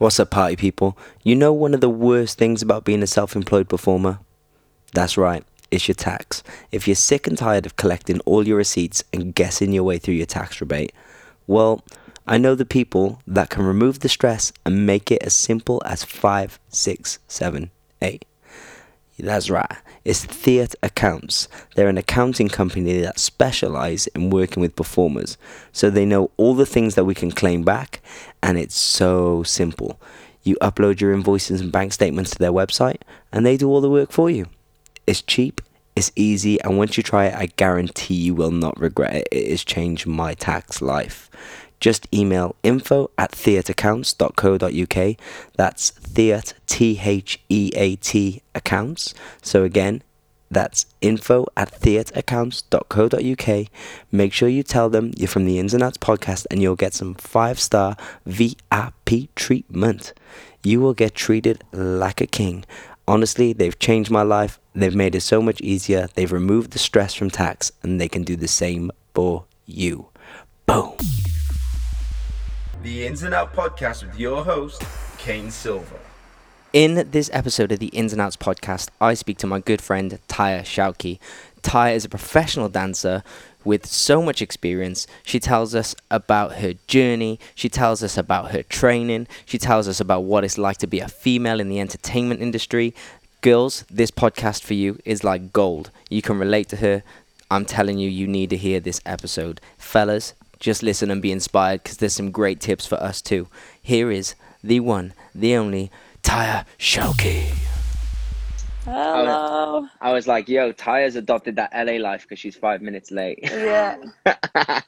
What's up, party people? You know one of the worst things about being a self employed performer? That's right, it's your tax. If you're sick and tired of collecting all your receipts and guessing your way through your tax rebate, well, I know the people that can remove the stress and make it as simple as five, six, seven, eight. That's right. It's Theatre Accounts. They're an accounting company that specialize in working with performers. So they know all the things that we can claim back, and it's so simple. You upload your invoices and bank statements to their website, and they do all the work for you. It's cheap, it's easy, and once you try it, I guarantee you will not regret it. It has changed my tax life just email info at theatreaccounts.co.uk. That's theat, T H E A T accounts. So again, that's info at theatreaccounts.co.uk. Make sure you tell them you're from the Ins and Outs podcast and you'll get some five star VIP treatment. You will get treated like a king. Honestly, they've changed my life. They've made it so much easier. They've removed the stress from tax and they can do the same for you. Boom. The Ins and Out podcast with your host, Kane Silver. In this episode of the Ins and Outs podcast, I speak to my good friend Taya Shawki. Taya is a professional dancer with so much experience. She tells us about her journey, she tells us about her training, she tells us about what it's like to be a female in the entertainment industry. Girls, this podcast for you is like gold. You can relate to her. I'm telling you, you need to hear this episode. Fellas, just listen and be inspired because there's some great tips for us too. Here is the one, the only Taya Shawki. Hello. I was like, yo, Taya's adopted that LA life because she's five minutes late. Yeah,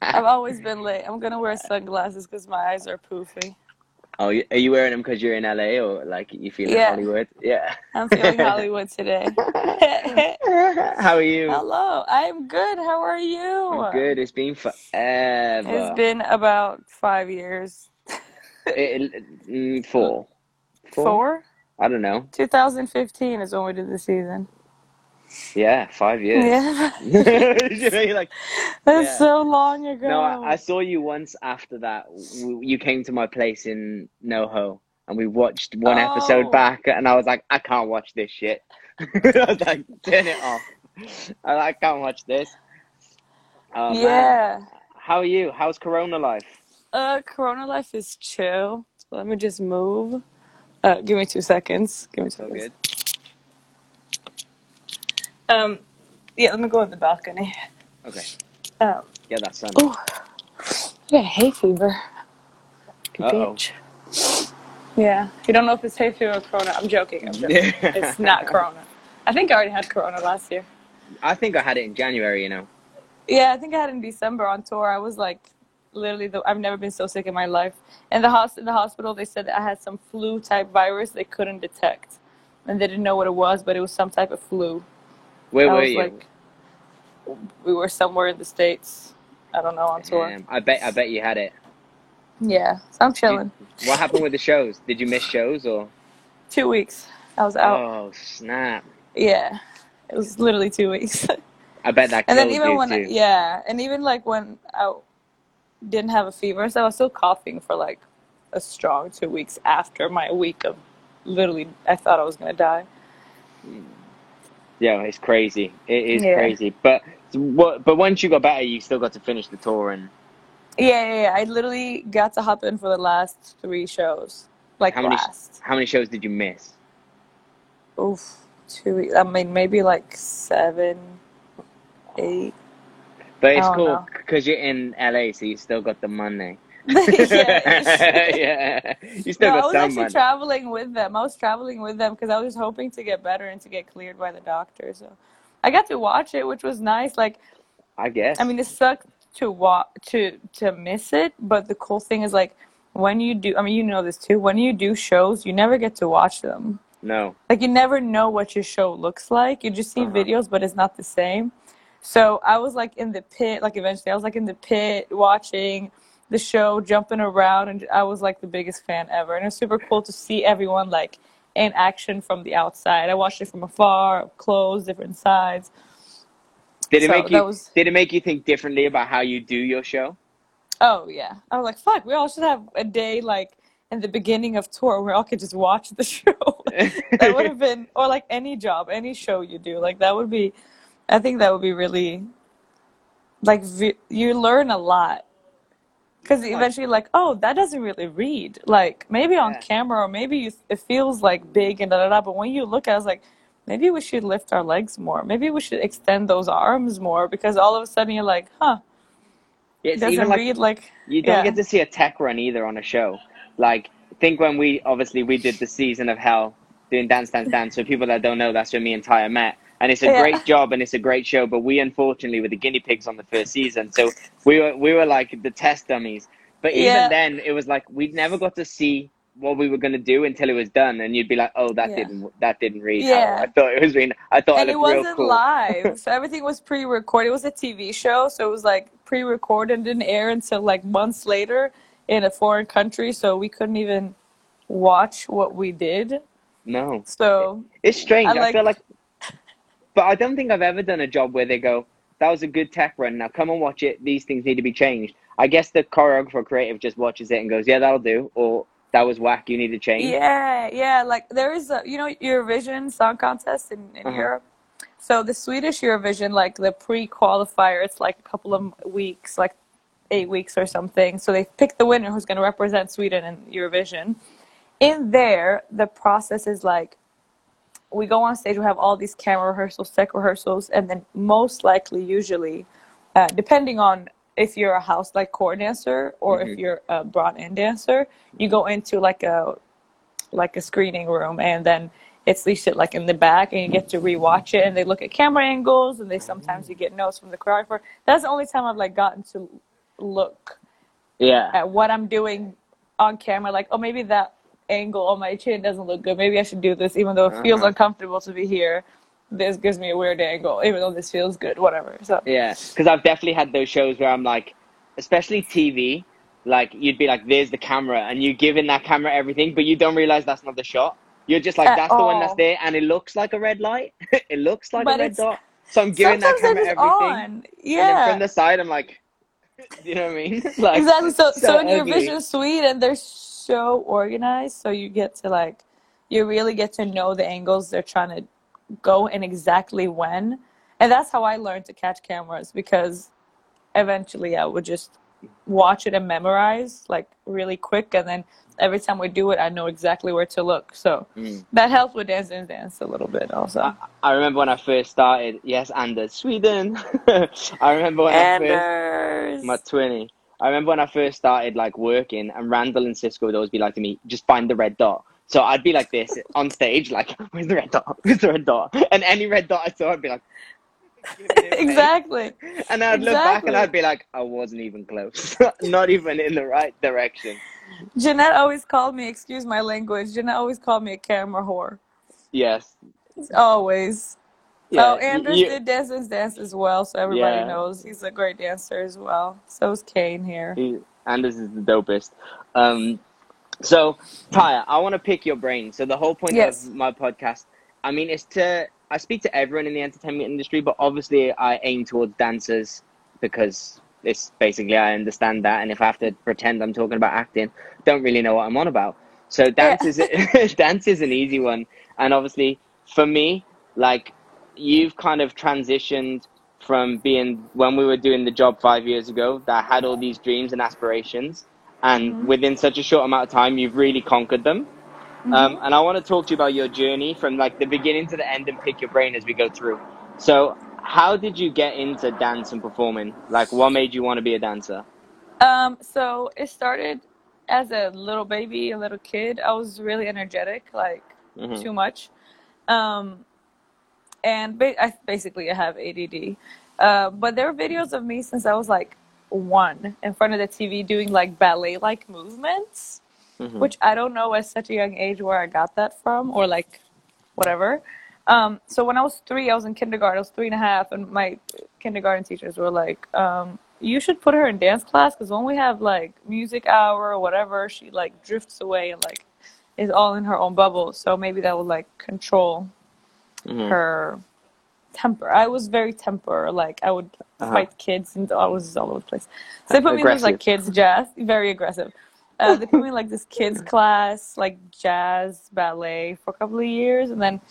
I've always been late. I'm gonna wear sunglasses because my eyes are poofy. oh, are you wearing them because you're in LA or like you feeling Yeah. Hollywood? Yeah. I'm feeling Hollywood today. How are you? Hello, I'm good. How are you? I'm good. It's been forever. It's been about five years. It- it- mm, four. Four? I don't know. 2015 is when we did the season. Yeah, five years. Yeah, You're like, that's Yeah. so long ago. no, I, I saw you once after that. You came to my place in NoHo and we watched one Oh. episode back and I was like, I can't watch this shit. I was like, turn it off. I, I can't watch this. Oh, man. yeah. How are you? How's Corona life? Uh, Corona life is chill. Let me just move. Uh, give me two seconds. Give me two So seconds. good. Um, yeah, let me go on the balcony. Okay. Um, Yeah, that's sun. oh, I got hay fever. Good Uh-oh. bitch. Yeah, you don't know if it's hay fever or corona. I'm joking. I'm joking. it's not corona. I think I already had corona last year. I think I had it in January, you know. Yeah, I think I had it in December on tour. I was like, literally, the, I've never been so sick in my life. In the hos- in the hospital, they said that I had some flu type virus they couldn't detect, and they didn't know what it was, but it was some type of flu. Where I were you? like, we were somewhere in the states. I don't know on tour. Um, I bet I bet you had it. Yeah, so I'm chilling. What happened with the shows? Did you miss shows or? Two weeks. I was out. Oh snap! Yeah, it was literally two weeks. I bet that and then even when yeah, and even like when I didn't have a fever, so I was still coughing for like a strong two weeks after my week of literally. I thought I was gonna die. Yeah, it's crazy. It is Yeah. crazy. But what? But once you got better, you still got to finish the tour and Yeah, yeah, yeah. I literally got to hop in for the last three shows, like How many last. how many shows did you miss? Oof, two. I mean, maybe like seven, eight. But it's cool because you're in LA, so you still got the money. yeah. yeah, you still No, I was actually money. traveling with them. I was traveling with them because I was hoping to get better and to get cleared by the doctor. So I got to watch it, which was nice. Like, I guess. I mean, it sucked to watch to to miss it, but the cool thing is like when you do. I mean, you know this too. When you do shows, you never get to watch them. no. Like, you never know what your show looks like. You just see Uh-huh. videos, but it's not the same. So I was like in the pit. Like eventually, I was like in the pit watching the show, jumping around, and I was like the biggest fan ever. And it was super cool to see everyone like in action from the outside. I watched it from afar, up close, different sides. Did it So make you? was- Did it make you think differently about how you do your show? Oh yeah, I was like, fuck, we all should have a day like in the beginning of tour where all could just watch the show. that would have been, or like any job, any show you do, like that would be. I think that would be really, like you learn a lot. Because eventually, like, oh, that doesn't really read. Like maybe on Yeah. camera, or maybe you, it feels like big and da da da. But when you look at, it, it's like, maybe we should lift our legs more. Maybe we should extend those arms more. Because all of a sudden you're like, huh, It doesn't like read like. You don't Yeah. get to see a tech run either on a show. Like, think when we obviously we did the season of Hell doing Dance Dance Dance. For people that don't know, that's when me and Taya met, and it's a Yeah. great job and it's a great show. But we unfortunately were the guinea pigs on the first season, so we were we were like the test dummies. But even Yeah. then, it was like we never got to see what we were gonna do until it was done, and you'd be like, "Oh, that Yeah. didn't that didn't read Yeah. I thought it was reading. I thought and it it looked real wasn't cool." live so everything was pre-recorded it was a tv show so it was like pre-recorded and didn't air until like months later in a foreign country so we couldn't even watch what we did No, so It's strange. I I, feel like- like, but I don't think I've ever done a job where they go, "That was a good tech run. Now come and watch it. These things need to be changed." I guess the choreographer or creative just watches it and goes, "Yeah, that'll do," or "That was whack. You need to change." yeah yeah like there is a you know eurovision song contest in, in Uh-huh. europe so the swedish eurovision like the pre-qualifier it's like a couple of weeks like eight weeks or something so they pick the winner who's going to represent sweden in eurovision in there the process is like we go on stage we have all these camera rehearsals tech rehearsals and then most likely usually uh, depending on if you're a house like core dancer or if Mhm. you're a brought in dancer you go into like a like a screening room and then it's leashed it like in the back and you get to rewatch it and they look at camera angles and they sometimes you get notes from the choreographer that's the only time i've like gotten to look Yeah. at what I'm doing on camera, like, oh, maybe that angle on my chin doesn't look good. Maybe I should do this, even though it feels Uh-huh. uncomfortable to be here. This gives me a weird angle, even though this feels good, whatever. So, Yeah, because I've definitely had those shows where I'm like, especially TV, like you'd be like, "There's the camera," and you give in that camera everything, but you don't realize that's not the shot. You're just like, At "That's the one that's there," and it looks like a red light. it looks like But a red dot. So I'm giving that camera everything, on. and then Yeah. from the side, I'm like, you know what I mean? like, exactly. So, so, in your. Vision Suite, and they're so organized, so you get to like, you really get to know the angles they're trying to go and exactly when. And that's how I learned to catch cameras because eventually I would just watch it and memorize like really quick, and then every time we do it, I know exactly where to look. So Mm. that helps with Dance and Dance a little bit also. I, I remember when I first started. Yes, Anders, Sweden. I remember when I first. Anders. my twinny. I remember when I first started like working, and Randall and Cisco would always be like to me, "Just find the red dot." So I'd be like this on stage, like, "Where's the red dot? Where's the red dot?" And any red dot I saw, I'd be like, exactly. And I'd look back and I'd be like, "I wasn't even close, not even in the right direction." Jeanette always called me, excuse my language, Jeanette always called me a camera whore. Yes. Always. Yeah. oh, Anders you- did Dance and Dance as well, so everybody Yeah. knows he's a great dancer as well. So is Kane here. He, Anders is the dopest. Um, so, Taya, I want to pick your brain. So, the whole point Yes. of my podcast, I mean, is to I speak to everyone in the entertainment industry, but obviously I aim towards dancers because it's basically I understand that, and if I have to pretend I'm talking about acting, don't really know what I'm on about. So, dance is dance is an easy one, and obviously for me, like you've kind of transitioned from being when we were doing the job five years ago that had all these dreams and aspirations and Mhm. within such a short amount of time you've really conquered them Mm-hmm. um, and i want to talk to you about your journey from like the beginning to the end and pick your brain as we go through so how did you get into dance and performing like what made you want to be a dancer Um, so it started as a little baby, a little kid. I was really energetic, like Mhm. too much. Um, and ba- I, basically, I have ADD. Uh, but there were videos of me since I was like one in front of the TV doing like ballet like movements, Mhm. which I don't know at such a young age where I got that from or like whatever. Um, so when I was three, I was in kindergarten. I was three and a half, and my kindergarten teachers were like, um, "You should put her in dance class because when we have like music hour or whatever, she like drifts away and like is all in her own bubble. So maybe that would like control Mhm. her temper. I was very temper. Like I would Uh-huh. fight kids and I was all over the place. So they put me in this like kids jazz, very aggressive. Uh, they put me in like this kids class, like jazz, ballet for a couple of years, and then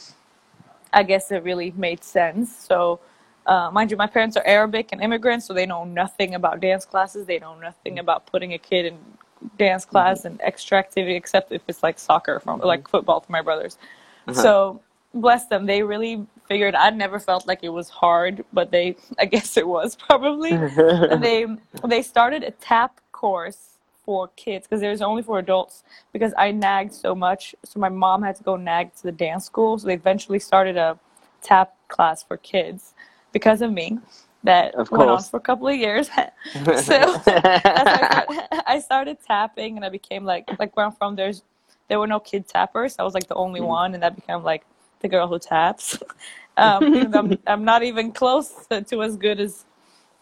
I guess it really made sense. So, uh, mind you, my parents are Arabic and immigrants, so they know nothing about dance classes. They know nothing about putting a kid in dance class and extra activity, except if it's like soccer from like football for my brothers. So bless them, they really figured. I never felt like it was hard, but they, I guess it was probably. they they started a tap course for kids because there's only for adults because I nagged so much. So my mom had to go nag to the dance school. So they eventually started a tap class for kids because of me. That Of went on for a couple of years. so I started, I started tapping and I became like like where I'm from. There's there were no kid tappers. I was like the only mm. one, and that became like the girl who taps. um, I'm, I'm not even close to, to as good as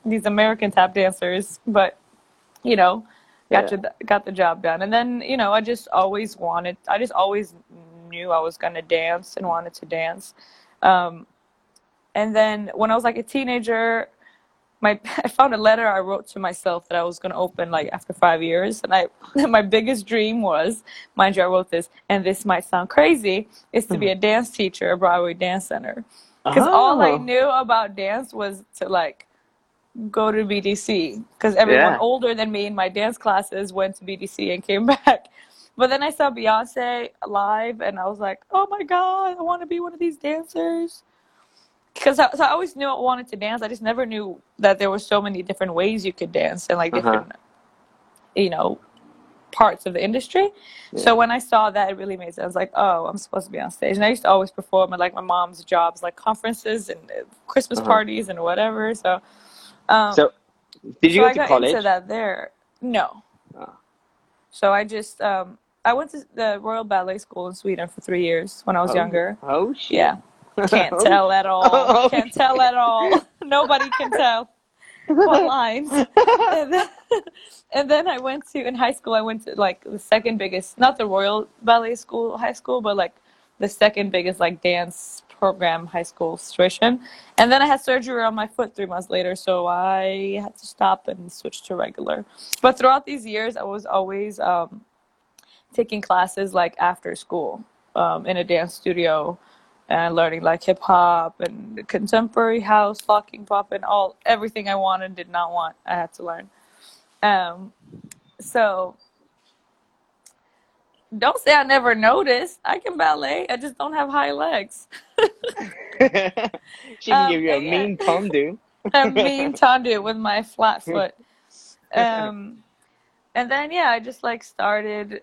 these American tap dancers, but you know, got Yeah. got the job done. And then you know, I just always wanted. I just always knew I was gonna dance and wanted to dance. Um, and then when I was like a teenager, my I found a letter I wrote to myself that I was gonna open like after five years, and I my biggest dream was, mind you, I wrote this, and this might sound crazy, is to be hmm. a dance teacher at Broadway Dance Center, because all I Oh. knew about dance was to like go to BDC, because everyone Yeah. older than me in my dance classes went to BDC and came back. But then I saw Beyonce live, and I was like, oh my god, I want to be one of these dancers because I, so I always knew I wanted to dance. I just never knew that there were so many different ways you could dance and like Uh-huh. different, you know, parts of the industry. So when I saw that, it really made sense. I was like, oh, I'm supposed to be on stage. And I used to always perform at like my mom's jobs, like conferences and uh, Christmas Uh-huh. parties and whatever. So, um, So, did you so go I to got college? into that there. No. Oh. So I just um, I went to the Royal Ballet School in Sweden for three years when I was Oh, younger. Oh shit. Yeah. Can't tell at all. Oh, Can't tell at all. Nobody can tell what lines. And then, and then I went to in high school. I went to like the second biggest, not the Royal Ballet School high school, but like the second biggest like dance program high school tuition. And then I had surgery on my foot three months later, so I had to stop and switch to regular. But throughout these years, I was always um, taking classes like after school um, in a dance studio and learning like hip hop and contemporary house, locking pop, and all everything I wanted did not want. I had to learn. Um, so don't say I never noticed. I can ballet. I just don't have high legs. she can Um, give you a yeah. mean pondu. a mean tendu with my flat foot. Um, and then yeah, I just like started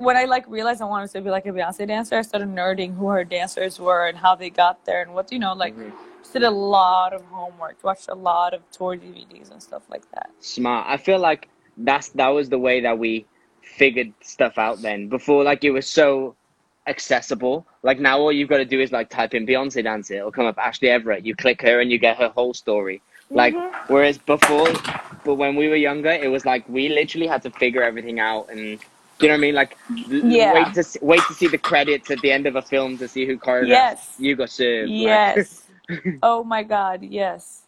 when I like realized I wanted to be like a Beyonce dancer. I started nerding who her dancers were and how they got there and what you know like. Mhm. Just did a lot of homework, watched a lot of tour DVDs and stuff like that. Smart. I feel like that's that was the way that we figured stuff out then. Before, like it was so accessible. Like now, all you've got to do is like type in Beyonce dancer. It'll come up Ashley Everett. You click her and you get her whole story. Like Mhm. whereas before, but when we were younger, it was like we literally had to figure everything out and. You know what I mean? Like, Yeah. wait to see, wait to see the credits at the end of a film to see who choreographed. Yes. You got served. like- Yes. oh my God, yes.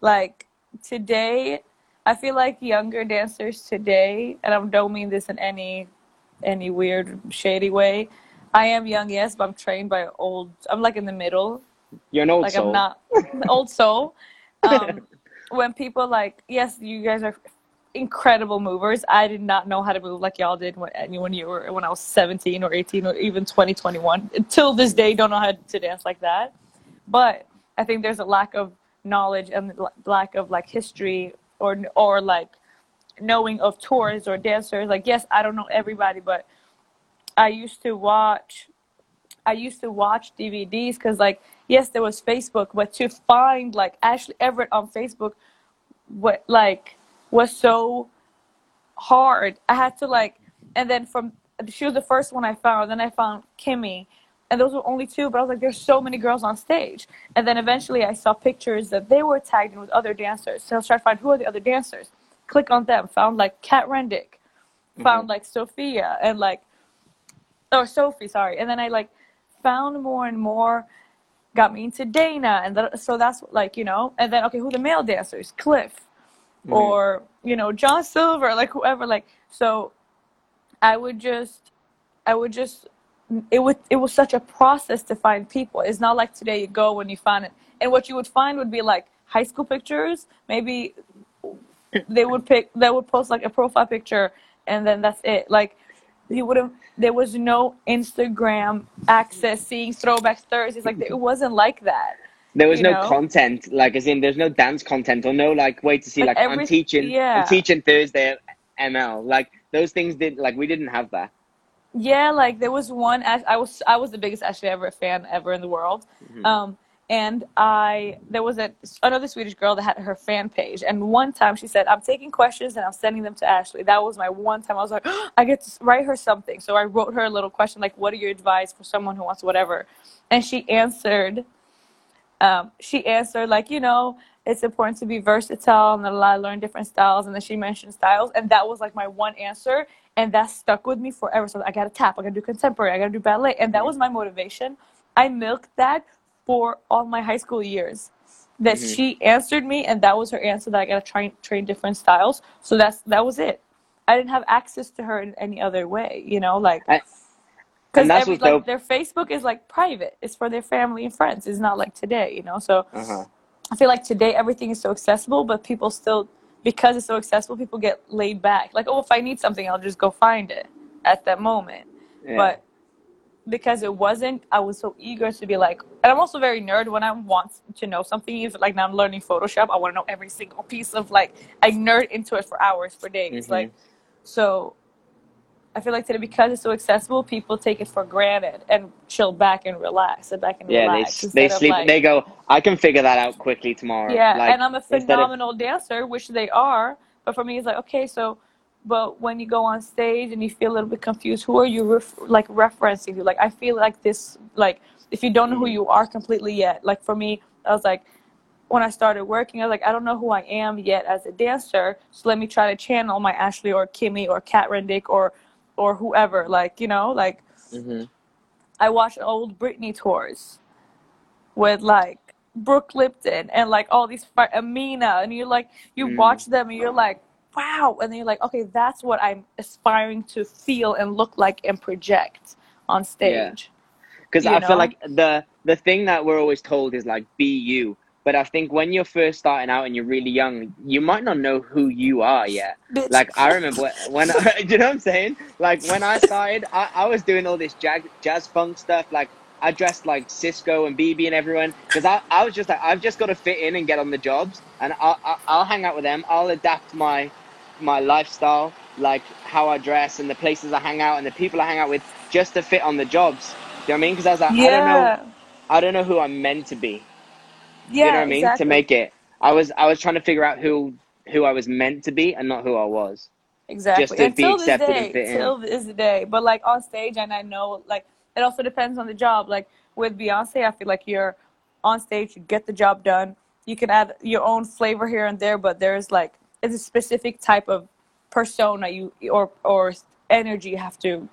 Like today, I feel like younger dancers today, and I don't mean this in any any weird shady way. I am young, yes, but I'm trained by old. I'm like in the middle. You're an old like soul. I'm not old soul. Um, when people like, yes, you guys are incredible movers. I did not know how to move like y'all did when when you were when I was 17 or 18 or even 20, 21. Until this day, don't know how to dance like that. But I think there's a lack of knowledge and lack of like history or or like knowing of tours or dancers. Like yes, I don't know everybody, but I used to watch I used to watch DVDs because, like, yes, there was Facebook, but to find like Ashley Everett on Facebook, what like was so hard. I had to like, and then from she was the first one I found. Then I found Kimmy, and those were only two. But I was like, there's so many girls on stage. And then eventually I saw pictures that they were tagged in with other dancers. So I was trying to find who are the other dancers. Click on them. Found like Kat Rendick. Mm-hmm. Found like Sophia and like or Sophie, sorry. And then I like found more and more, got me into Dana, and that, so that's like you know. And then okay, who the male dancers? Cliff, Mhm. or you know John Silver, like whoever. Like so, I would just, I would just, it would, it was such a process to find people. It's not like today you go when you find it, and what you would find would be like high school pictures. Maybe they would pick, they would post like a profile picture, and then that's it. Like you wouldn't there was no Instagram access, seeing throwback Thursdays. Like it wasn't like that. There was you no know? content, like as in there's no dance content or no like way to see Like like, I'm teaching yeah. I'm teaching Thursday ML. Like those things did like we didn't have that. Yeah, like there was one. I was I was the biggest Ashley Everett fan ever in the world, Mhm. um, and I there was a another Swedish girl that had her fan page, and one time she said, "I'm taking questions and I'm sending them to Ashley." That was my one time. I was like, I get to write her something, so I wrote her a little question like, "What are your advice for someone who wants whatever?" And she answered. Um, she answered like, you know, it's important to be versatile and I learn different styles. And then she mentioned styles, and that was like my one answer, and that stuck with me forever. So I got to tap, I got to do contemporary, I got to do ballet, and that was my motivation. I milked that for all my high school years. That Mhm. she answered me, and that was her answer. That I got to try and train different styles. So that's that was it. I didn't have access to her in any other way, you know, like I- because every like dope. their Facebook is like private. It's for their family and friends. It's not like today, you know. So Uh-huh. I feel like today everything is so accessible, but people still, because it's so accessible, people get laid back. Like, oh, if I need something, I'll just go find it at that moment. Yeah. But because it wasn't, I was so eager to be like, and I'm also very nerd when I want to know something. Even like now I'm learning Photoshop, I want to know every single piece of like, I nerd into it for hours, for days. Mhm. Like, so I feel like today because it's so accessible, people take it for granted and chill back and relax, sit back and yeah, they relax. s- they of, sleep. like- they go. I can figure that out quickly tomorrow. yeah, Like, and I'm a instead of- phenomenal dancer, which they are. But for me, it's like okay, so, but when you go on stage and you feel a little bit confused, who are you ref- like referencing to? Like I feel like this, like if you don't know who Mhm. you are completely yet. Like for me, I was like, when I started working, I was like, I don't know who I am yet as a dancer, so let me try to channel my Ashley or Kimmy or Kat Rendick or, or whoever. Like you know, like Mhm. I watched old Britney tours with like Brooke Lipton and like all these fi- Amina, and you're like you Mm. watch them and you're like, wow, and then you're like, okay, that's what I'm aspiring to feel and look like and project on stage. because you I know? feel like the the thing that we're always told is like be you. But I think when you're first starting out and you're really young, you might not know who you are yet. Bitch. Like I remember when, when I, you know what I'm saying? Like when I started, I, I was doing all this jazz, jazz funk stuff. Like I dressed like Cisco and BB and everyone because I, I was just like I've just got to fit in and get on the jobs, and I'll, I'll I'll hang out with them. I'll adapt my my lifestyle, like how I dress and the places I hang out and the people I hang out with, just to fit on the jobs. Do you know what I mean? Because I was like, I don't know, I don't know who I'm meant to be. Yeah, you know what I mean? exactly. To make it, I was I was trying to figure out who who I was meant to be and not who I was. Exactly. just to be accepted day, and fit in. till this day. But like on stage, and I know like it also depends on the job. Like with Beyonce, I feel like you're on stage, you get the job done. You can add your own flavor here and there, but there's like it's a specific type of persona you or or energy you have to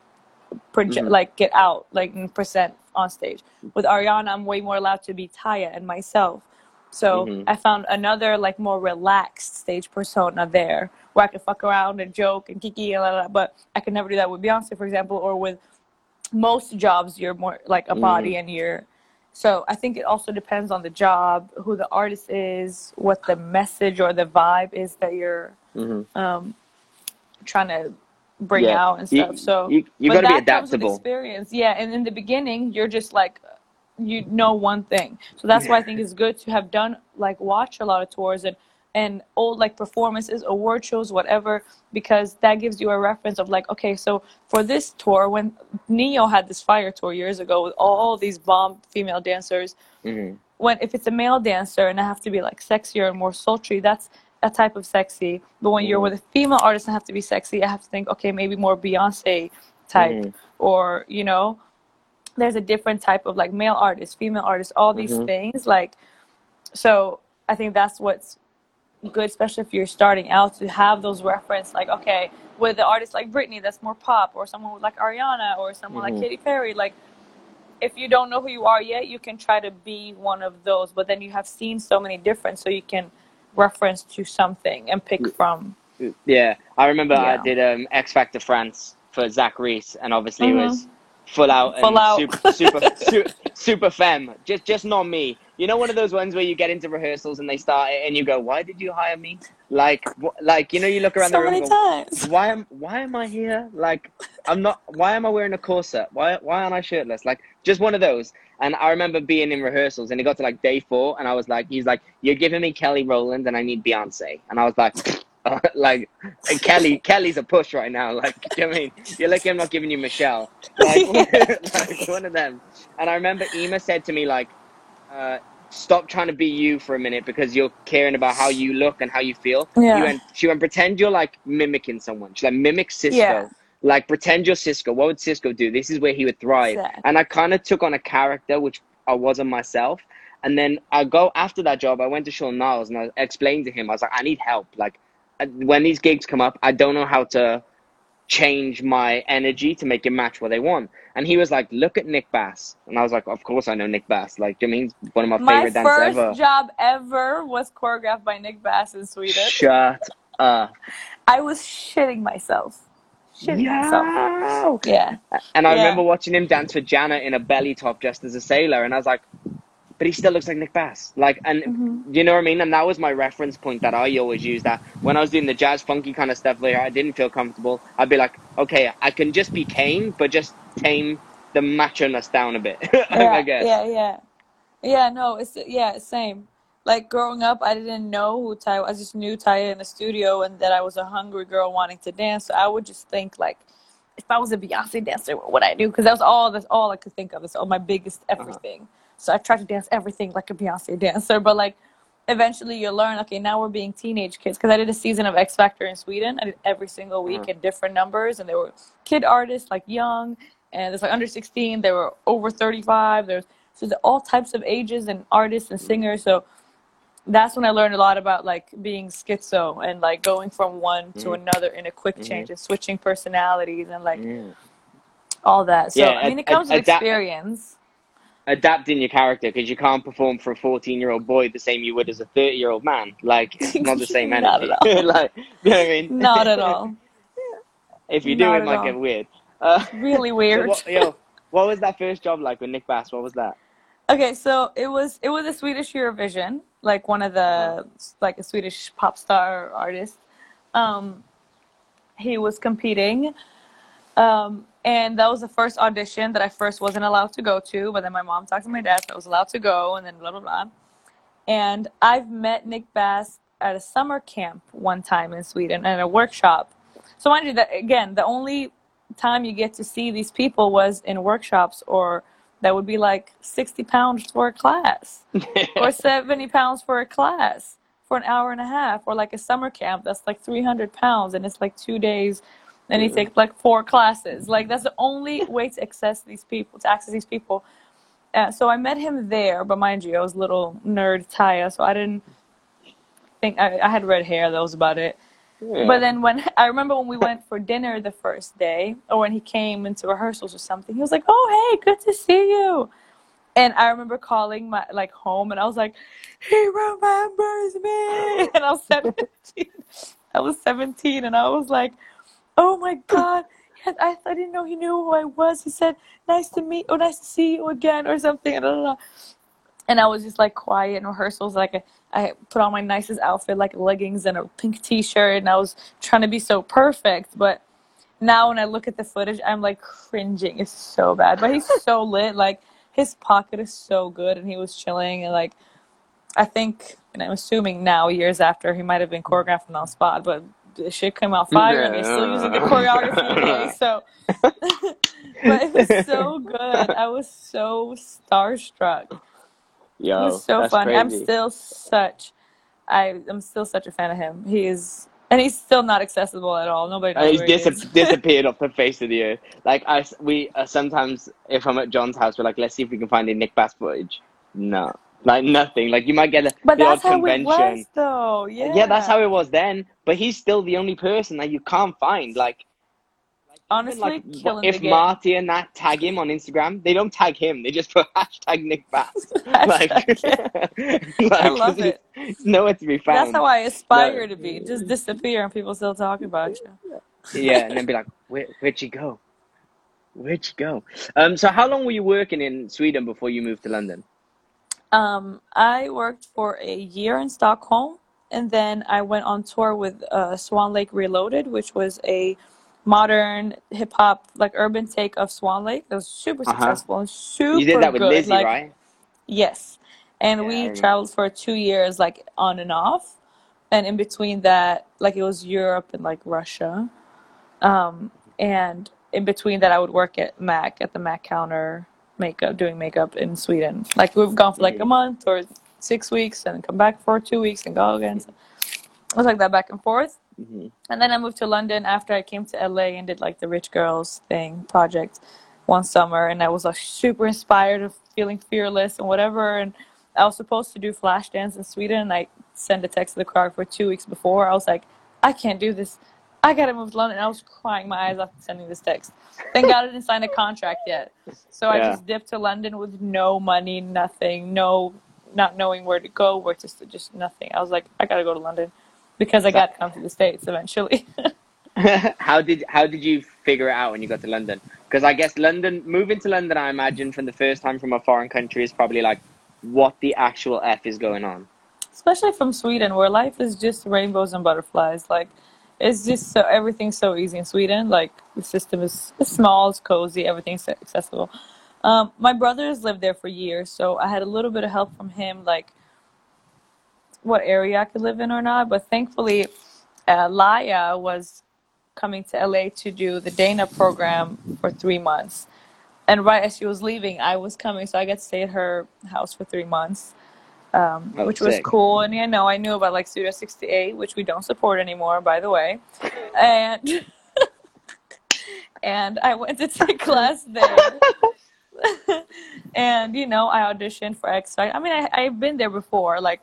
project Mhm. like get out like and present on stage. With Ariana, I'm way more allowed to be Taya and myself. So Mhm. I found another like more relaxed stage persona there where I could fuck around and joke and kiki and la, la, la, but I could never do that with Beyonce, for example, or with most jobs you're more like a body and you're so I think it also depends on the job, who the artist is, what the message or the vibe is that you're hmm um, trying to bring Yeah. out and You- stuff. So you you but got to be that comes with adaptable. experience, yeah. And in the beginning, you're just like you know one thing, so that's why I think it's good to have done like watch a lot of tours and and old like performances, award shows, whatever, because that gives you a reference of like, okay, so for this tour, when Ne-Yo had this fire tour years ago with all these bomb female dancers, hmm when if it's a male dancer and I have to be like sexier and more sultry, that's a type of sexy. But when you're Mhm. with a female artist and have to be sexy, I have to think, okay, maybe more Beyonce type, Mhm. or you know, there's a different type of like male artist, female artist, all these Mhm. things. Like, so I think that's what's good, especially if you're starting out, to have those reference. Like, okay, with the artist like Britney, that's more pop, or someone like Ariana, or someone Mhm. like Katy Perry, like if you don't know who you are yet, you can try to be one of those, but then you have seen so many different, so you can reference to something and pick from. Yeah, I remember I did um, X Factor France for Zach Reese, and obviously Mhm. it was full out and Full out. super super su- super femme. Just just not me. You know, one of those ones where you get into rehearsals and they start it, and you go, "Why did you hire me?" Like, wh- like you know, you look around so the room. many go, times. why am why am I here? Like I'm not why am I wearing a corset? Why why aren't I shirtless? Like just one of those. And I remember being in rehearsals and it got to like day four and I was like he's like, You're giving me Kelly Rowland and I need Beyonce and I was like like Kelly Kelly's a push right now. Like you know what I mean? You're like I'm not giving you Michelle. Like, like one of them. And I remember Ema said to me like uh stop trying to be you for a minute because you're caring about how you look and how you feel. Yeah. You went, she went, pretend you're like mimicking someone. She's like, mimic Cisco. Yeah. Like, pretend you're Cisco. What would Cisco do? This is where he would thrive. Exactly. And I kind of took on a character which I wasn't myself. And then I go after that job. I went to Sean Niles and I explained to him. I was like, I need help. Like, uh, when these gigs come up, I don't know how to change my energy to make it match what they want. And he was like, "Look at Nick Bass," and I was like, "Of course I know Nick Bass. Like, do you I mean one of my, My favorite dancers first ever." job ever was choreographed by Nick Bass in Sweden. Shut up. I was shitting myself. Shitting myself. Yeah. And I Yeah. remember watching him dance for Janet in a belly top just as a sailor, and I was like, but he still looks like Nick Bass. Like, and Mhm. you know what I mean? And that was my reference point that I always use. That when I was doing the jazz funky kind of stuff later, I didn't feel comfortable, I'd be like, okay, I can just be tame, but just tame the macho-ness down a bit. yeah, I guess. Yeah, yeah. Yeah, no, it's yeah, same. Like growing up, I didn't know who Ty was. I just knew Taya in the studio and that I was a hungry girl wanting to dance. So I would just think like, if I was a Beyonce dancer, what would I do? Because that was all that's all I could think of. It's all my biggest everything. So I tried to dance everything like a Beyonce dancer, but like eventually you learn. Okay, now we're being teenage kids. Because I did a season of X Factor in Sweden. I did every single week Uh-huh. in different numbers, and there were kid artists like young, and there's like under 16. There were over 35. There's so there's all types of ages and artists and singers. So that's when I learned a lot about like being schizo and like going from one to Mhm. another in a quick Mhm. change and switching personalities and like Yeah. all that. So Yeah, I mean, it comes ad- with adapt- experience. Adapting your character because you can't perform for a 14-year-old boy the same you would as a 30-year-old man. Like, it's not the same energy. Not at all. like, you know what I mean? Not at all. if you do, Not it might all. get weird. Uh, Really so weird. what, yo, what was that first job like with Nick Bass? What was that? Okay, so it was it was a Swedish Eurovision, like one of the like a Swedish pop star artist. Um, he was competing, um, and that was the first audition that I first wasn't allowed to go to. But then my mom talked to my dad, so I was allowed to go, and then blah blah blah. And I've met Nick Bass at a summer camp one time in Sweden at a workshop. So mind you, that again, the only time you get to see these people was in workshops or that would be like 60 pounds for a class or 70 pounds for a class for an hour and a half or like a summer camp that's like 300 pounds and it's like two days and you take like four classes. Like that's the only way to access these people to access these people. Uh, so i met him there but mind you i was a little nerd taya so i didn't think i, I had red hair that was about it but then when I remember when we went for dinner the first day, or when he came into rehearsals or something, he was like, "Oh, hey, good to see you." And I remember calling my like home, and I was like, "He remembers me." And I was seventeen. I was seventeen, and I was like, "Oh my god." I, I didn't know he knew who I was. He said, "Nice to meet, or nice to see you again," or something. Blah, blah, blah. And I was just like quiet in rehearsals. Like I, I put on my nicest outfit, like leggings and a pink T-shirt, and I was trying to be so perfect. But now when I look at the footage, I'm like cringing. It's so bad. But he's so lit. Like his pocket is so good, and he was chilling. And like I think, and I'm assuming now, years after, he might have been choreographing on spot, but the shit came out fire, and he's still using the choreography today. So, but it was so good. I was so starstruck. Yo, was so fun. I'm still such, I am still such a fan of him. He is, and he's still not accessible at all. Nobody Uh, knows he's he dis- is. disappeared off the face of the earth. Like I, we uh, sometimes if I'm at John's house, we're like, let's see if we can find any Nick Bass footage. No, like nothing. Like you might get a, But the that's odd how it convention. was, though. Yeah. Yeah, that's how it was then. But he's still the only person that you can't find. Like, even, Honestly, like, killing if. Marty and Nat tag him on Instagram, they don't tag him. They just put hashtag Nick Bass. like, like, I love it. It's nowhere to be found. That's how I aspire to be. Just disappear, and people still talk about you. yeah, and then be like, Where, where'd you go? Where'd you go? Um, so how long were you working in Sweden before you moved to London? Um, I worked for a year in Stockholm, and then I went on tour with uh, Swan Lake Reloaded, which was a modern hip hop, like urban take of Swan Lake. It was super Uh huh. successful and super You did that with good. Lizzie, Like, right? yes. And Yeah, we traveled for two years, like on and off. And in between that, like it was Europe and like Russia. Um, and in between that, I would work at Mac at the Mac counter, makeup, doing makeup in Sweden. Like we've gone for like a month or six weeks, and come back for two weeks and go again. So it was like that back and forth. Hmm And then I moved to London after I came to LA and did like the Rich Girls thing project one summer, and I was like super inspired of feeling fearless and whatever. And I was supposed to do flash dance in Sweden, and I sent a text to the choreographer two weeks before. I was like, I can't do this. I gotta move to London. And I was crying my eyes out sending this text. Thank God I didn't sign a contract yet. So I just dipped to London with no money, nothing, no, not knowing where to go, where to just nothing. I was like, I gotta go to London because I got to come to the States eventually. how did how did you figure it out when you got to London? Because I guess London, moving to London, I imagine from the first time from a foreign country is probably like, what the actual f is going on? especially from Sweden, where life is just rainbows and butterflies. Like, it's just so everything's so easy in Sweden. Like, the system is it's small, it's cozy, everything's accessible. Um, my brothers lived there for years, so I had a little bit of help from him, like what area I could live in or not. But thankfully, uh, Laya was coming to LA to do the Dana program for three months. And right as she was leaving, I was coming, so I got to stay at her house for three months um, which was sick. cool. And yeah, no, I knew about like Studio 68, which we don't support anymore, by the way. And and I went to take class there. and you know, I auditioned for X Factor. I mean, I I've been there before, like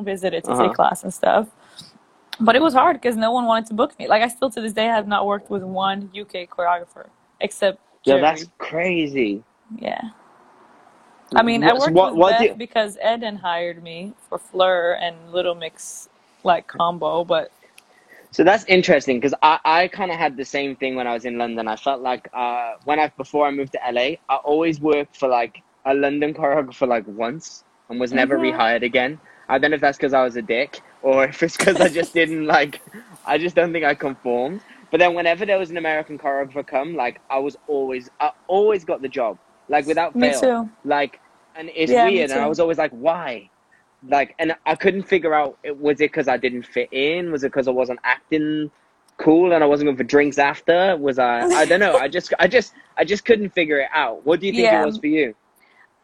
visited to Uh-huh. take class and stuff. But it was hard because no one wanted to book me. Like I still to this day have not worked with one UK choreographer except Yeah, Jerry. that's crazy. Yeah. I mean, I worked what- with Beth you- because Eden hired me for Fleur and Little Mix like combo, but So that's interesting because I, I kind of had the same thing when I was in London. I felt like uh, when I before I moved to LA, I always worked for like a London choreographer like once and was never Mhm. rehired again. I don't know if that's because I was a dick or if it's because I just didn't like. I just don't think I conformed. But then whenever there was an American choreographer come, like I was always I always got the job like without fail. me too. Like, and it's Yeah, weird, and I was always like, why? Like, and I couldn't figure out it- was it because I didn't fit in? Was it because I wasn't acting cool and I wasn't going for drinks after? Was I? I don't know. I just, I just, I just couldn't figure it out. What do you think Yeah. it was for you?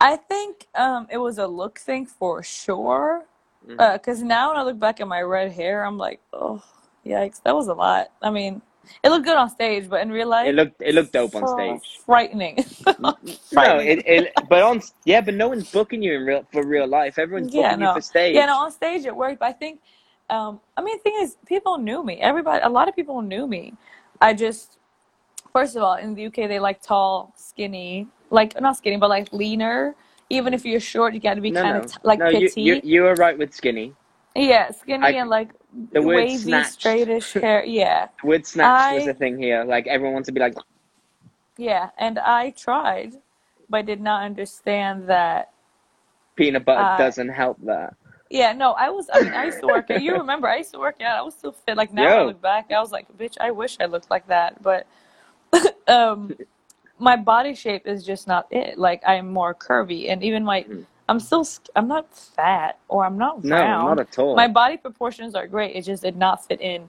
I think um, it was a look thing for sure. Because now when I look back at my red hair, I'm like, oh, yikes, that was a lot. I mean, it looked good on stage, but in real life, It looked, it looked dope on stage. Frightening. No, it, it, but on, yeah, but no one's booking you in real for real life. Everyone's Yeah, booking you for stage. Yeah, no, on stage it worked. But I think, um, I mean, the thing is, people knew me. Everybody, a lot of people knew me. I just, first of all, in the UK, they like tall, skinny, like not skinny, but like leaner. Even if you're short, you got to be no, kind no, of t- like no. You, petite. you, you were right with skinny. yeah, skinny I- and like The word wavy, snatched. straightish hair. Yeah, The word snatched was I- a thing here. Like everyone wants to be like, yeah. And I tried, but did not understand that peanut butter Uh, doesn't help that. Yeah, no, I was. I mean, I used to work. You remember, I used to work out. I was still fit. Like now, when I look back, I was like, bitch, I wish I looked like that. But um, my body shape is just not it. Like I'm more curvy, and even my, Mhm. I'm still. I'm not fat or I'm not round. No, not at all. My body proportions are great. It just did not fit in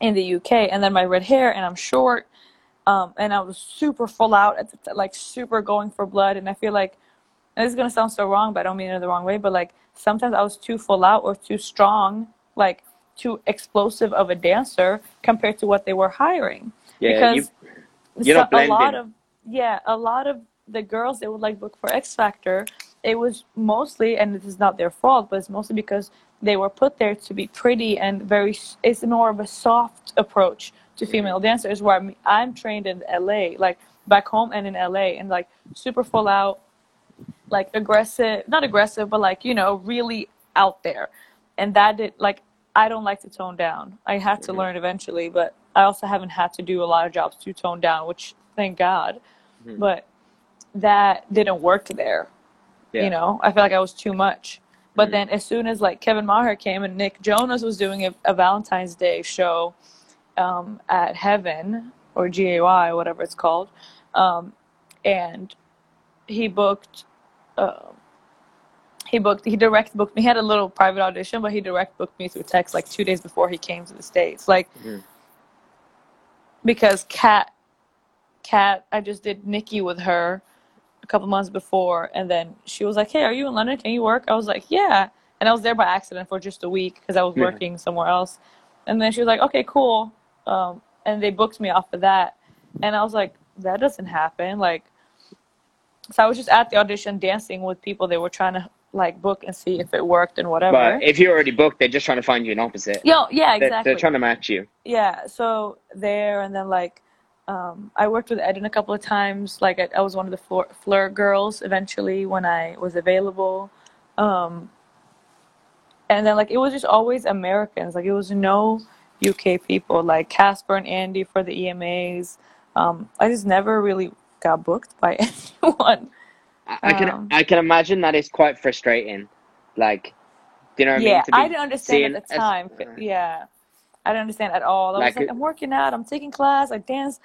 in the UK. And then my red hair, and I'm short. Um, and I was super full out at the t- like super going for blood. And I feel like and this is gonna sound so wrong, but I don't mean it in the wrong way. But like sometimes I was too full out or too strong, like too explosive of a dancer compared to what they were hiring. yeah, you, not so- a lot of yeah, a lot of the girls they would like book for X Factor, it was mostly, and this is not their fault, but it's mostly because they were put there to be pretty and very. It's more of a soft approach to female dancers. Where I'm, I'm trained in LA, like back home and in LA, and like super full out, like aggressive, not aggressive, but like you know, really out there, and that did like I don't like to tone down. I had to Mhm. learn eventually, but I also haven't had to do a lot of jobs to tone down, which thank God. Mhm. But that didn't work there. Yeah. You know, I feel like I was too much. But Mhm. then as soon as like Kevin Maher came and Nick Jonas was doing a, a Valentine's Day show um, at Heaven or GAY, whatever it's called, um, and he booked. Uh, he booked. He direct booked me. He had a little private audition, but he direct booked me through text like two days before he came to the states. Like Mhm. Because Kat, Kat, I just did Nikki with her a couple months before, and then she was like, "Hey, are you in London? Can you work?" I was like, "Yeah," and I was there by accident for just a week because I was Yeah. working somewhere else, and then she was like, "Okay, cool," um, and they booked me off of that, and I was like, "That doesn't happen." Like, so I was just at the audition dancing with people they were trying to like book and see if it worked and whatever. But if you're already booked, they're just trying to find you an opposite. Yo, yeah, They're- exactly. They're, trying to match you. yeah so there and then like um, i worked with eden a couple of times like i, I was one of the Fleur, Fleur girls eventually when i was available um, and then like it was just always americans like it was no uk people like casper and andy for the emas um, i just never really got booked by anyone I, I can Um, I can imagine that is quite frustrating. Like, do you know what I mean? Be i didn't understand at the as- time uh, yeah i didn't understand at all I like, was like, I'm working out i'm taking class i dance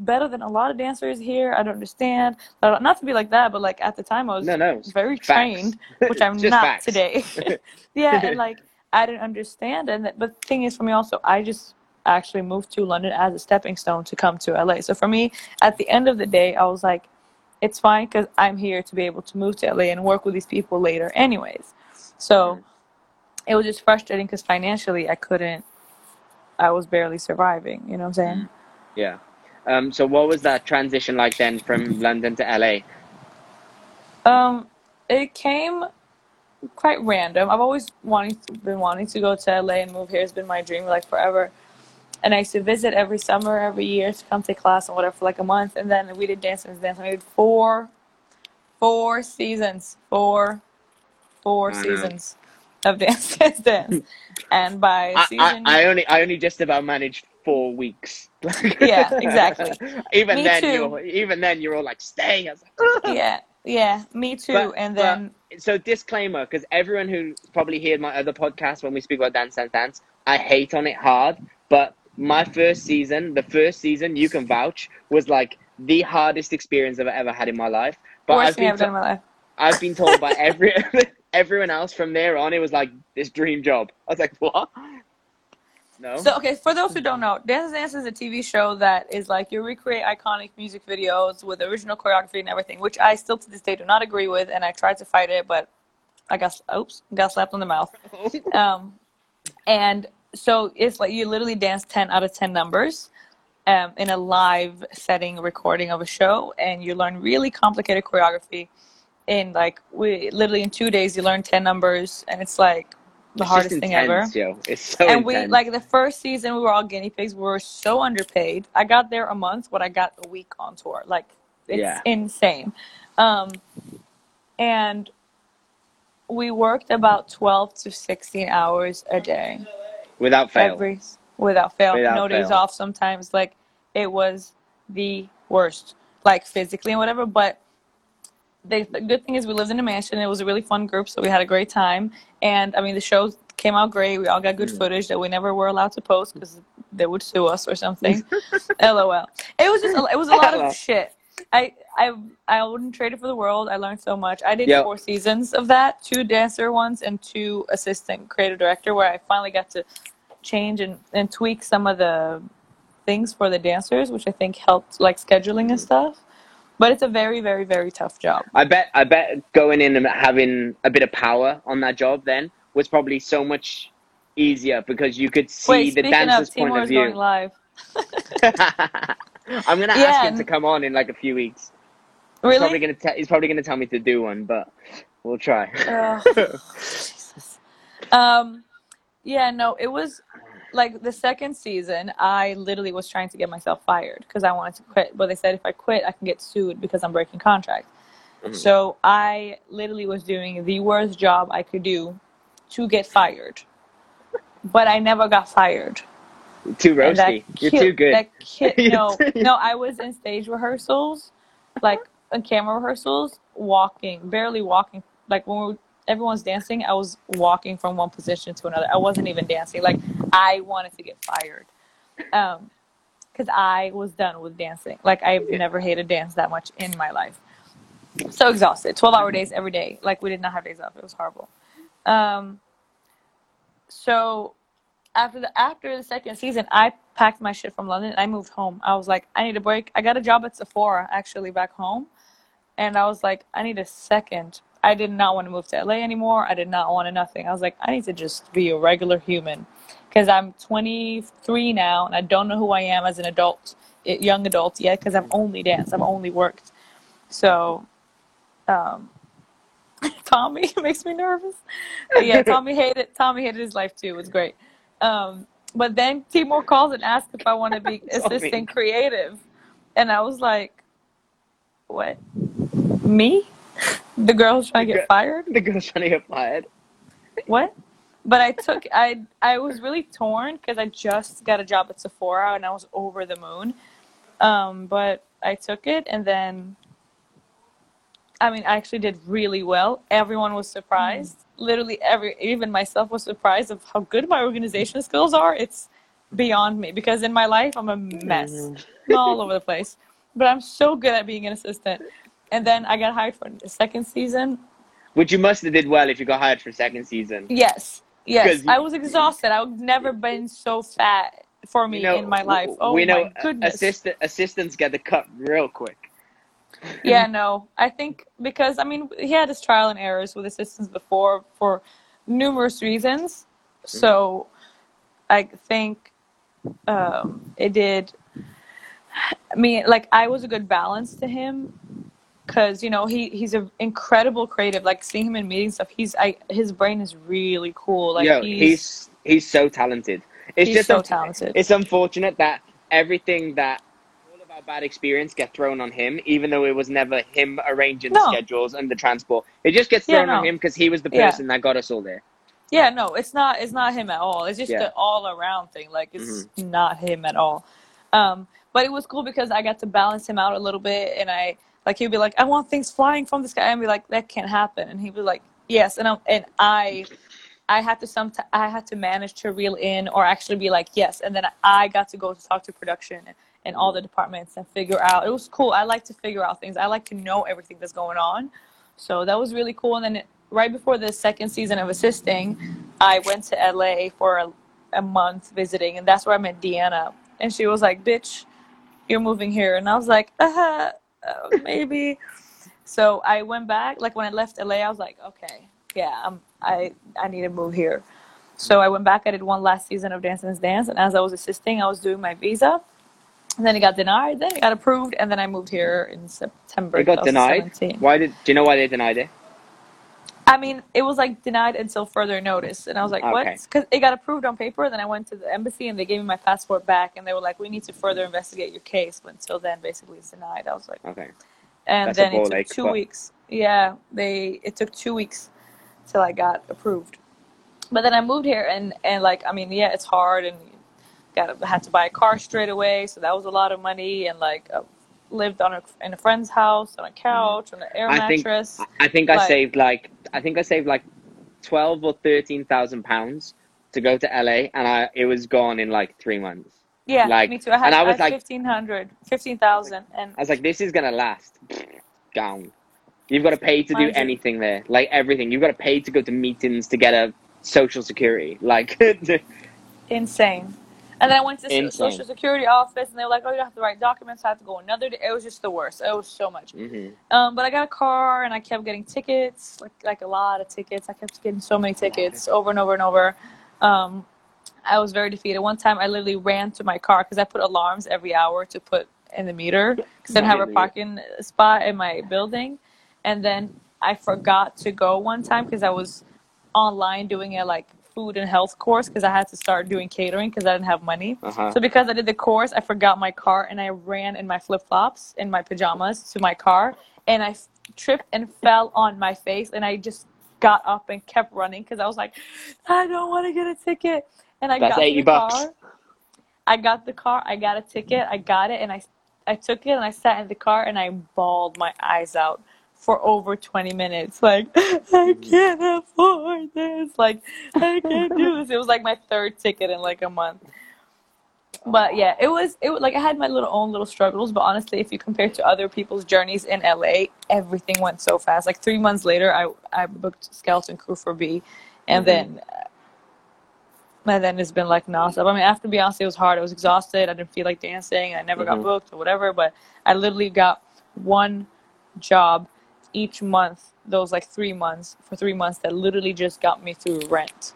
better than a lot of dancers here i don't understand not to be like that but like at the time i was No, no. very facts. trained which i'm not facts. today yeah and like i didn't understand and but the thing is for me also i just actually moved to london as a stepping stone to come to la so for me at the end of the day i was like it's fine because i'm here to be able to move to la and work with these people later anyways so Mhm. it was just frustrating because financially i couldn't i was barely surviving you know what i'm saying Mm. Yeah. Um, so what was that transition like then from London to LA? Um, it came quite random. I've always wanting been wanting to go to LA and move here. It's been my dream like forever. And I used to visit every summer, every year to come take class and whatever for like a month. And then we did Dance and Dance. I did four, four seasons, four, four I seasons of Dance Dance Dance. And by I, I, season, I only I only just about managed four weeks. Yeah, exactly. even Me then, too. you're even then you're all like, "Stay." Like, yeah, yeah, me too. But- and but- then so disclaimer, because everyone who probably heard my other podcast when we speak about Dance Dance Dance, I hate on it hard. But my first season, the first season, you can vouch, was like the hardest experience I've ever had in my life. But worst I've been I've to- in my life. I've been told by every everyone else from there on, it was like this dream job. I was like, what? No. So okay, for those who don't know, Dance Dance is a TV show that is like you recreate iconic music videos with original choreography and everything, which I still to this day do not agree with, and I tried to fight it, but I got oops, got slapped on the mouth. Um, and so it's like you literally dance ten out of ten numbers. Um, in a live setting recording of a show, and you learn really complicated choreography. In like we literally in two days, you learn ten numbers, and it's like the It's hardest just thing ever Yo. It's so and we like the first season we were all guinea pigs we were so underpaid i got there a month but i got a week on tour like it's Yeah. insane um and we worked about 12 to 16 hours a day without fail. every without fail. Without no days off sometimes like it was the worst like physically and whatever but the, the good thing is we lived in a mansion. It was a really fun group so we had a great time. And i mean the shows came out great. We all got good footage that we never were allowed to post because they would sue us or something. Lol. It was just a, it was a lot of shit. I, I I wouldn't trade it for the world. I learned so much. I did Yep. four seasons of that, two dancer ones and two assistant creative director, where I finally got to change and, and tweak some of the things for the dancers, which I think helped like scheduling and mm-hmm. stuff. But it's a very, very, very tough job. I bet I bet going in and having a bit of power on that job then was probably so much easier because you could see Wait, the dancer's of, point of view. live. I'm gonna Yeah, ask him to come on in like a few weeks. He's probably gonna te- he's probably gonna tell me to do one, but we'll try. Um, yeah, no, it was like the second season. I literally was trying to get myself fired because I wanted to quit, but they said if I quit, I can get sued because I'm breaking contract. Mhm. So I literally was doing the worst job I could do to get fired, but I never got fired. Too roasty. You're too good. that kid, no, no, I was in stage rehearsals, like on camera rehearsals, walking, barely walking. Like when we, everyone's dancing, I was walking from one position to another. I wasn't even dancing. Like I wanted to get fired, um, because I was done with dancing. Like I've Yeah. never hated dance that much in my life. So exhausted. Twelve hour days every day. Like we did not have days off. It was horrible. Um, so after the after the second season, I packed my shit from London and I moved home. I was like, I need a break. I got a job at Sephora actually back home, and I was like, I need a second. I did not want to move to LA anymore. I did not want to nothing. I was like, I need to just be a regular human, because I'm 23 now and I don't know who I am as an adult, young adult yet, because I've only danced. I've only worked. So, um, Tommy makes me nervous. But yeah, Tommy hated Tommy hated his life too. It was great. Um, but then Timor calls and asks if I want to be assistant creative, and I was like, "What? Me? The girl who's trying to get fired? The girl's trying to get fired. What?" But I took I I was really torn because I just got a job at Sephora and I was over the moon. Um, but I took it and then I mean I actually did really well. Everyone was surprised. Literally every even myself was surprised of how good my organization skills are. It's beyond me because in my life I'm a mess. I'm all over the place. But I'm so good at being an assistant. And then I got hired for the second season. Which you must have did well if you got hired for second season. Yes. yes. you- I was exhausted. I've never been so fat for me You know, in my life. Oh we know my goodness. assistant assistants get the cut real quick. yeah, no. I think because I mean he had his trial and errors with assistants before for numerous reasons. So I think um, it did. I mean, like I was a good balance to him because you know he he's an incredible creative. Like seeing him in meetings stuff, he's I his brain is really cool. Like Yo, he's he's he's so talented. It's he's just so un- talented. It's unfortunate that everything that all of our bad experience get thrown on him, even though it was never him arranging the schedules and the transport. It just gets Yeah, thrown on him because he was the Yeah. person that got us all there. Yeah, no, it's not. It's not him at all. It's just Yeah. an all around thing. Like it's not him at all. Um, but it was cool because I got to balance him out a little bit, and I like he'd be like, "I want things flying from the sky," and be like, "That can't happen," and he'd be like, "Yes," and I and I, I had to some I had to manage to reel in or actually be like, "Yes," and then I got to go to talk to production and, and all the departments and figure out. It was cool. I like to figure out things. I like to know everything that's going on. So that was really cool. And then right before the second season of assisting, I went to LA for a, a month visiting, and that's where I met Deanna. And she was like, "Bitch, you're moving here," and I was like, "Uh, uh maybe." so I went back. Like when I left LA, I was like, "Okay, yeah, I'm, I I need to move here." So I went back. I did one last season of Dance and Dance, and as I was assisting, I was doing my visa. And then it got denied. Then it got approved, and then I moved here in September. It got denied. Why did? Do you know why they denied it? I mean, it was like denied until further notice, and I was like, "What?" Okay. Because it got approved on paper. Then I went to the embassy, and they gave me my passport back, and they were like, "We need to further investigate your case." But until then, basically, it's denied. I was like, Okay. and That's then it took ache, two but- weeks. Yeah, they it took two weeks till I got approved. But then I moved here, and and like I mean, yeah, it's hard, and got had to buy a car straight away, so that was a lot of money, and like uh, lived on a in a friend's house on a mm-hmm. couch on an air I think- mattress. I think I saved like I think I saved like twelve or thirteen thousand pounds to go to LA, and I it was gone in like three months. Yeah, Like- me too. I had, and I was had like- 1500 15,000 and I was like, this is gonna last. Down. You've got to pay to do anything there, like everything. You've got to pay to go to meetings to get a social security. Like, insane. And then I went to the Insane. social security office and they were like, "Oh, you don't have to write documents. I have to go another day." It was just the worst. It was so much. Mhm. Um, but I got a car and I kept getting tickets, like like a lot of tickets. I kept getting so many tickets over and over and over. Um, I was very defeated. One time, I literally ran to my car because I put alarms every hour to put in the meter because I didn't have a parking spot in my building. And then I forgot to go one time because I was online doing it like food and health course because I had to start doing catering because I didn't have money. Uh-huh. So because I did the course, I forgot my car and I ran in my flip flops in my pajamas to my car and I tripped and fell on my face and I just got up and kept running because I was like, I don't want to get a ticket. And I That's got 80 the bucks. car. I got the car, I got a ticket, I got it, and I, I took it and I sat in the car and I bawled my eyes out for over 20 minutes. Like, I can't afford this. Like, I can't do this. It was like my third ticket in like a month. But yeah, it was it was like I had my little own little struggles, but honestly, if you compare to other people's journeys in LA, everything went so fast. Like three months later, I I booked Skeleton Crew for B, and Mhm. then and then it's been like nonstop. I mean, after Beyonce, it was hard. I was exhausted. I didn't feel like dancing. I never got Mhm. booked or whatever. But I literally got one job each month. Those like three months for three months that literally just got me through rent,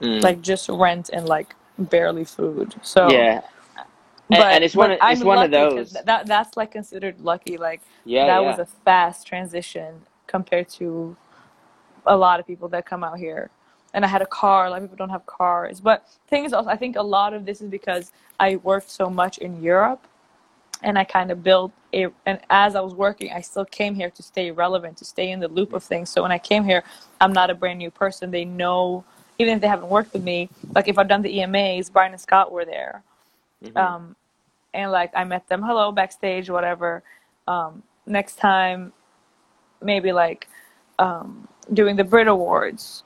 Mm. like just rent and like barely food. So yeah, And- but, and it's one of- it's I'm one of those. That that's like considered lucky. Like yeah, that yeah. was a fast transition compared to a lot of people that come out here. And I had a car. A lot of people don't have cars. But thing is, also, I think a lot of this is because I worked so much in Europe, and I kind of built a. And as I was working, I still came here to stay relevant, to stay in the loop of things. So when I came here, I'm not a brand new person. They know, even if they haven't worked with me. Like if I've done the EMAs, Brian and Scott were there Mhm. um, and like I met them, hello backstage, whatever. Um, next time, maybe like um, doing the Brit Awards.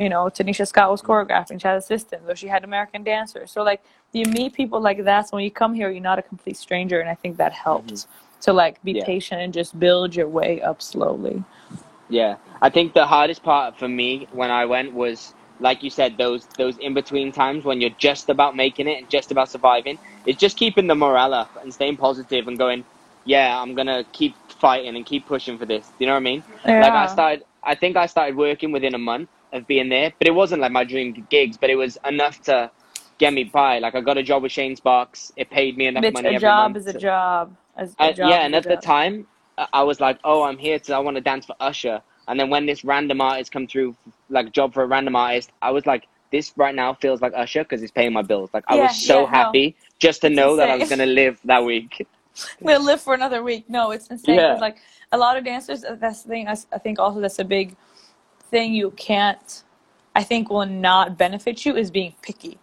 You know, Tanisha Scott was choreographing, she had assistants, or she had American dancers. So like you meet people like that. So when you come here, you're not a complete stranger, and I think that helps mm-hmm. to like be Yeah. patient and just build your way up slowly. Yeah, I think the hardest part for me when I went was, like you said, those those in between times when you're just about making it and just about surviving. It's just keeping the morale up and staying positive and going, yeah, I'm gonna keep fighting and keep pushing for this. You know what I mean? Yeah. Like I started, I think I started working within a month of being there, but it wasn't like my dream gigs, but it was enough to get me by. Like I got a job with Shane Sparks. It paid me enough money a every job month. is a job. As a uh, job yeah, and at the job. time, I was like, "Oh, I'm here to I want to dance for Usher." And then when this random artist come through, like job for a random artist, I was like, "This right now feels like Usher because he's paying my bills." Like I Yeah, was so yeah, no. happy just to It's know that I was gonna live that week. we'll live for another week. No, it's insane. Yeah. like a lot of dancers, that's the thing. I think also that's a big thing you can't. I think will not benefit you is being picky.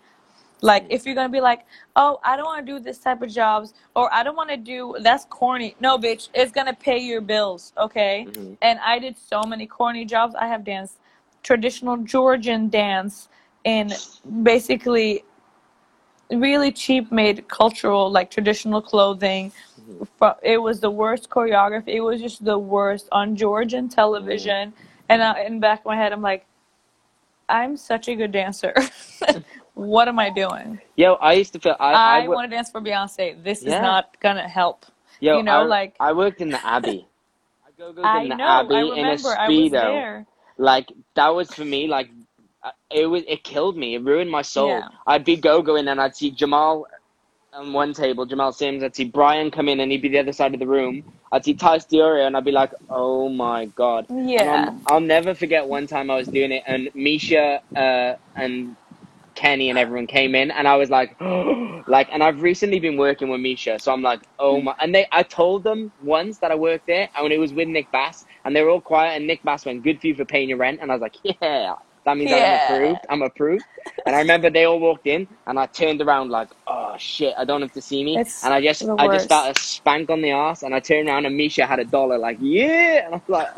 Like if you're gonna be like, oh, I don't want to do this type of jobs, or I don't want to do that's corny. No, bitch, it's gonna pay your bills, okay? Mhm. And I did so many corny jobs. I have danced traditional Georgian dance in basically really cheap made cultural like traditional clothing Fro- it was the worst choreography it was just the worst on georgian television and I, in the back of my head i'm like i'm such a good dancer what am i doing Yo, I used to feel I i, I, wo- want to dance for beyonce this is not gonna help yo, you know, I, like- I worked in the Abbey. I go go in the know Abbey i in a remember i was speedo. there Like that was for me like uh, it was it killed me. It ruined my soul. Yeah. I'd be go going and I'd see Jamal on one table, Jamal Sims. I'd see Brian come in and he'd be the other side of the room. I'd see Tyce Diorio and I'd be like, oh my god. Yeah I'll never forget one time I was doing it and Misha uh, and Kenny and everyone came in and I was like, like, and I've recently been working with Misha, so I'm like, oh my, and they, I told them once that I worked there and it was with Nick Bass and they were all quiet and Nick Bass went, good for you for paying your rent. And I was like, yeah, that means Yeah. I'm approved. I'm approved. And I remember they all walked in and I turned around like, oh shit, I don't have to see me. It's and I just, I just started a spank on the ass and I turned around and Misha had a dollar like, yeah. And I was like,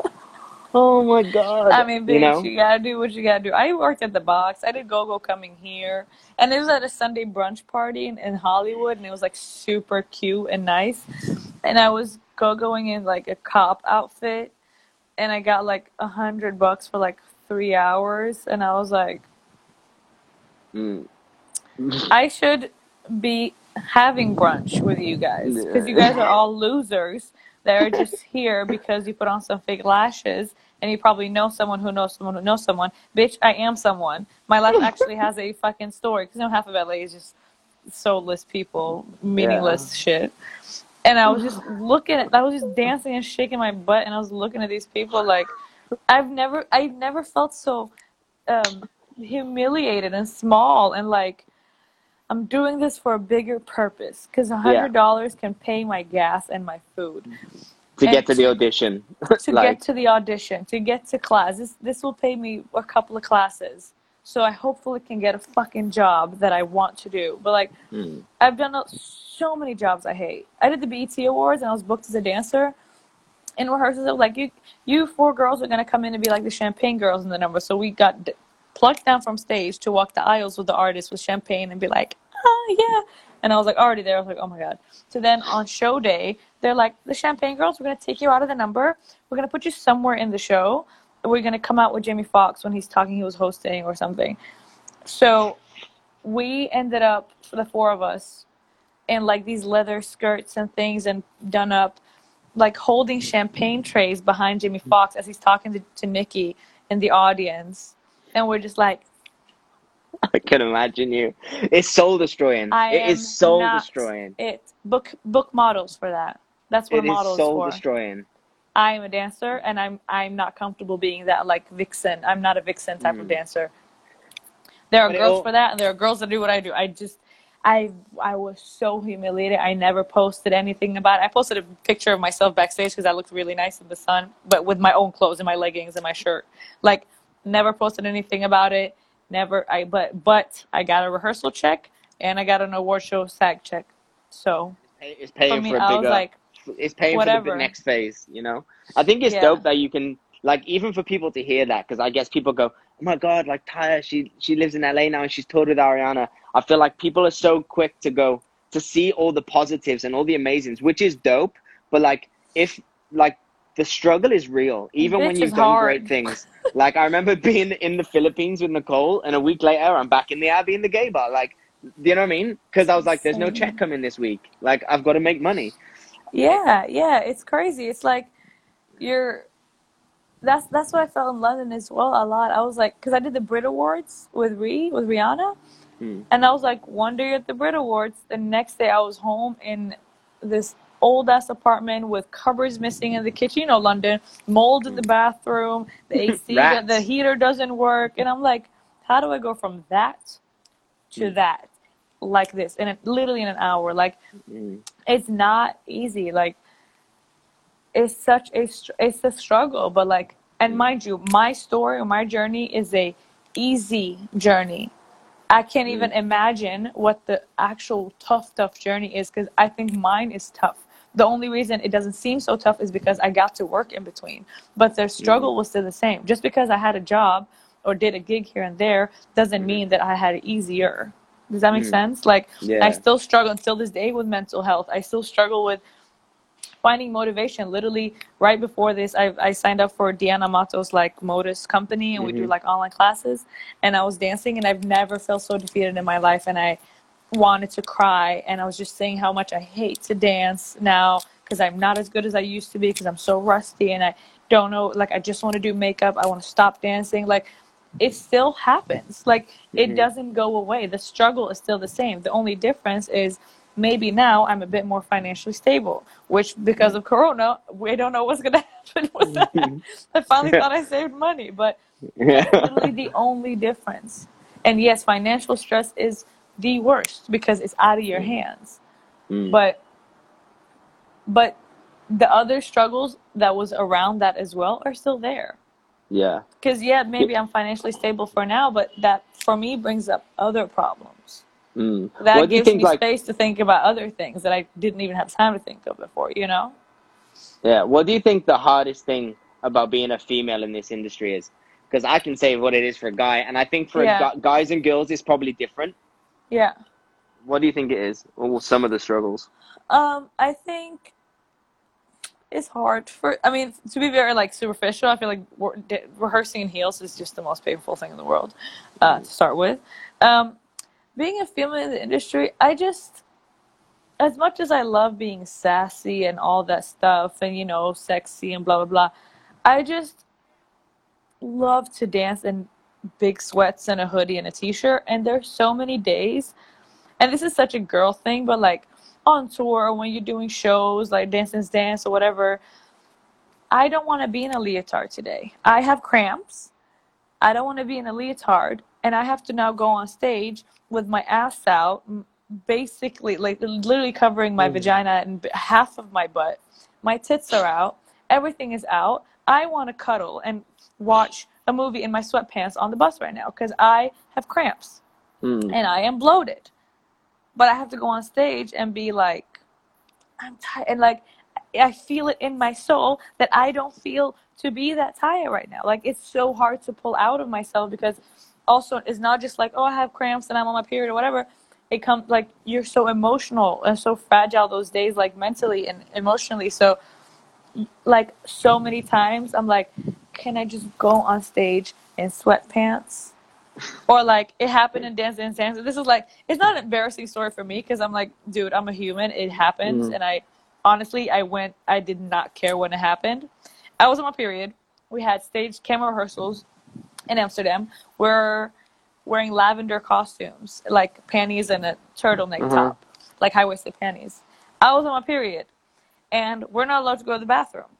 oh my God. I mean, bitch, you you, gotta do what you gotta do. I worked at the box. I did go go coming here, and it was at a Sunday brunch party in, in Hollywood, and it was like super cute and nice. And I was go going in like a cop outfit, and I got like a hundred bucks for like three hours, and I was like, Mm. I should be having brunch with you guys because you guys are all losers that are just here because you put on some fake lashes and you probably know someone who knows someone who knows someone. Bitch, I am someone. My life actually has a fucking story because you know half of LA is just soulless people, meaningless shit. And I was just looking at, I was just dancing and shaking my butt, and I was looking at these people like, I've never, I've never felt so um, humiliated and small and like I'm doing this for a bigger purpose because a hundred dollars can pay my gas and my food to And get to the audition. to like, get to the audition to get to class. This this will pay me a couple of classes so I hopefully can get a fucking job that I want to do. But like, Mm. I've done so many jobs I hate. I did the BET Awards and I was booked as a dancer. In rehearsals, it was like you, you four girls are gonna come in and be like the champagne girls in the number. So we got d- plucked down from stage to walk the aisles with the artists with champagne and be like, oh yeah. And I was like already there. I was like, oh my god. So then on show day, they're like, the champagne girls, we're gonna take you out of the number. We're gonna put you somewhere in the show. We're gonna come out with Jamie Foxx when he's talking. He was hosting or something. So we ended up for the four of us in like these leather skirts and things and done up like holding champagne trays behind Jamie Foxx as he's talking to, to Nikki in the audience. And we're just like, I can imagine you. It's soul destroying. I It is soul destroying. it book book models for that. That's what It a model is soul for. destroying. I am a dancer and I'm I'm not comfortable being that like vixen. I'm not a vixen type of Mm. dancer. There are But girls all- for that and there are girls that do what I do. I just I I was so humiliated. I never posted anything about it. I posted a picture of myself backstage because I looked really nice in the sun, but with my own clothes and my leggings and my shirt. Like never posted anything about it. Never I but but I got a rehearsal check and I got an award show SAG check. So It's for paying me for a I bigger. was like it's paying for whatever. the next phase. You know. I think it's Yeah. dope that you can like even for people to hear that because I guess people go, oh my god, like Taya, she she lives in LA now and she's toured with Ariana. I feel like people are so quick to go to see all the positives and all the amazings, which is dope. But like if like the struggle is real, even when you've done hard. great things. like I remember being in the Philippines with Nicole, and a week later I'm back in the Abbey in the gay bar. Like, do you know what I mean? Because I was like, "There's no check coming this week. Like, I've got to make money." Yeah, yeah, it's crazy. It's like you're that's that's what I felt in London as well a lot. I was like, because I did the Brit Awards with Ree with Rihanna, Hmm. and I was like one day at the Brit Awards. The next day I was home in this old ass apartment with cupboards missing in the kitchen. You know, London, mold in the bathroom, the AC, the, the heater doesn't work, and I'm like, how do I go from that to Hmm. that like this in a, literally in an hour? Like Mm. it's not easy like it's such a it's a struggle but like and mm. mind you my story my journey is a easy journey. I can't mm. even imagine what the actual tough tough journey is because i think mine is tough. The only reason it doesn't seem so tough is because i got to work in between but the struggle was still the same. Just because i had a job or did a gig here and there doesn't mm-hmm. mean that i had it easier. Does that make Mm. sense? Like Yeah. I still struggle until this day with mental health. I still struggle with finding motivation. Literally, right before this, I, I signed up for Deanna Mato's like Modus company, and we do Mhm. like online classes. And I was dancing, and I've never felt so defeated in my life. And I wanted to cry, and I was just saying how much I hate to dance now because I'm not as good as I used to be because I'm so rusty, and I don't know. Like I just want to do makeup. I want to stop dancing. Like it still happens. Like it Mhm. doesn't go away. The struggle is still the same. The only difference is maybe now I'm a bit more financially stable, which because of Corona, we don't know what's gonna happen with that. I finally thought I saved money, but that's literally the only difference. And yes, financial stress is the worst because it's out of your hands. Mm. But but the other struggles that was around that as well are still there. yeah. Because yeah, maybe I'm financially stable for now, but that for me brings up other problems. Mm. That what gives think? me Like, space to think about other things that I didn't even have time to think of before. You know? yeah. What do you think the hardest thing about being a female in this industry is? Because I can say what it is for a guy, and I think for Yeah. gu- guys and girls, it's probably different. Yeah. What do you think it is, or some of the struggles? Um, I think it's hard for. I mean, to be very like superficial, I feel like re- rehearsing in heels is just the most painful thing in the world uh, to start with. Um, being a female in the industry, I just, as much as I love being sassy and all that stuff, and you know, sexy and blah blah blah, I just love to dance in big sweats and a hoodie and a t-shirt. And there's so many days, and this is such a girl thing, but like on tour when you're doing shows like Dance Dance or whatever, I don't want to be in a leotard today. I have cramps. I don't want to be in a leotard, and I have to now go on stage with my ass out, basically like literally covering my Mhm. vagina and half of my butt. My tits are out. Everything is out. I want to cuddle and watch a movie in my sweatpants on the bus right now because I have cramps Mm. and I am bloated. But I have to go on stage and be like, I'm tired. And like, I feel it in my soul that I don't feel to be that tired right now. Like, it's so hard to pull out of myself because also it's not just like, oh, I have cramps and I'm on my period or whatever. It comes like you're so emotional and so fragile those days, like mentally and emotionally. So, like, so many times I'm like, can I just go on stage in sweatpants? or like it happened in Dance Dance Dance. This is like it's not an embarrassing story for me because I'm like, dude, I'm a human. It happens, Mhm. and I honestly, I went. I did not care when it happened. I was on my period. We had stage camera rehearsals in Amsterdam. We're wearing lavender costumes, like panties and a turtleneck Mhm. top, like high waisted panties. I was on my period, and we're not allowed to go to the bathroom.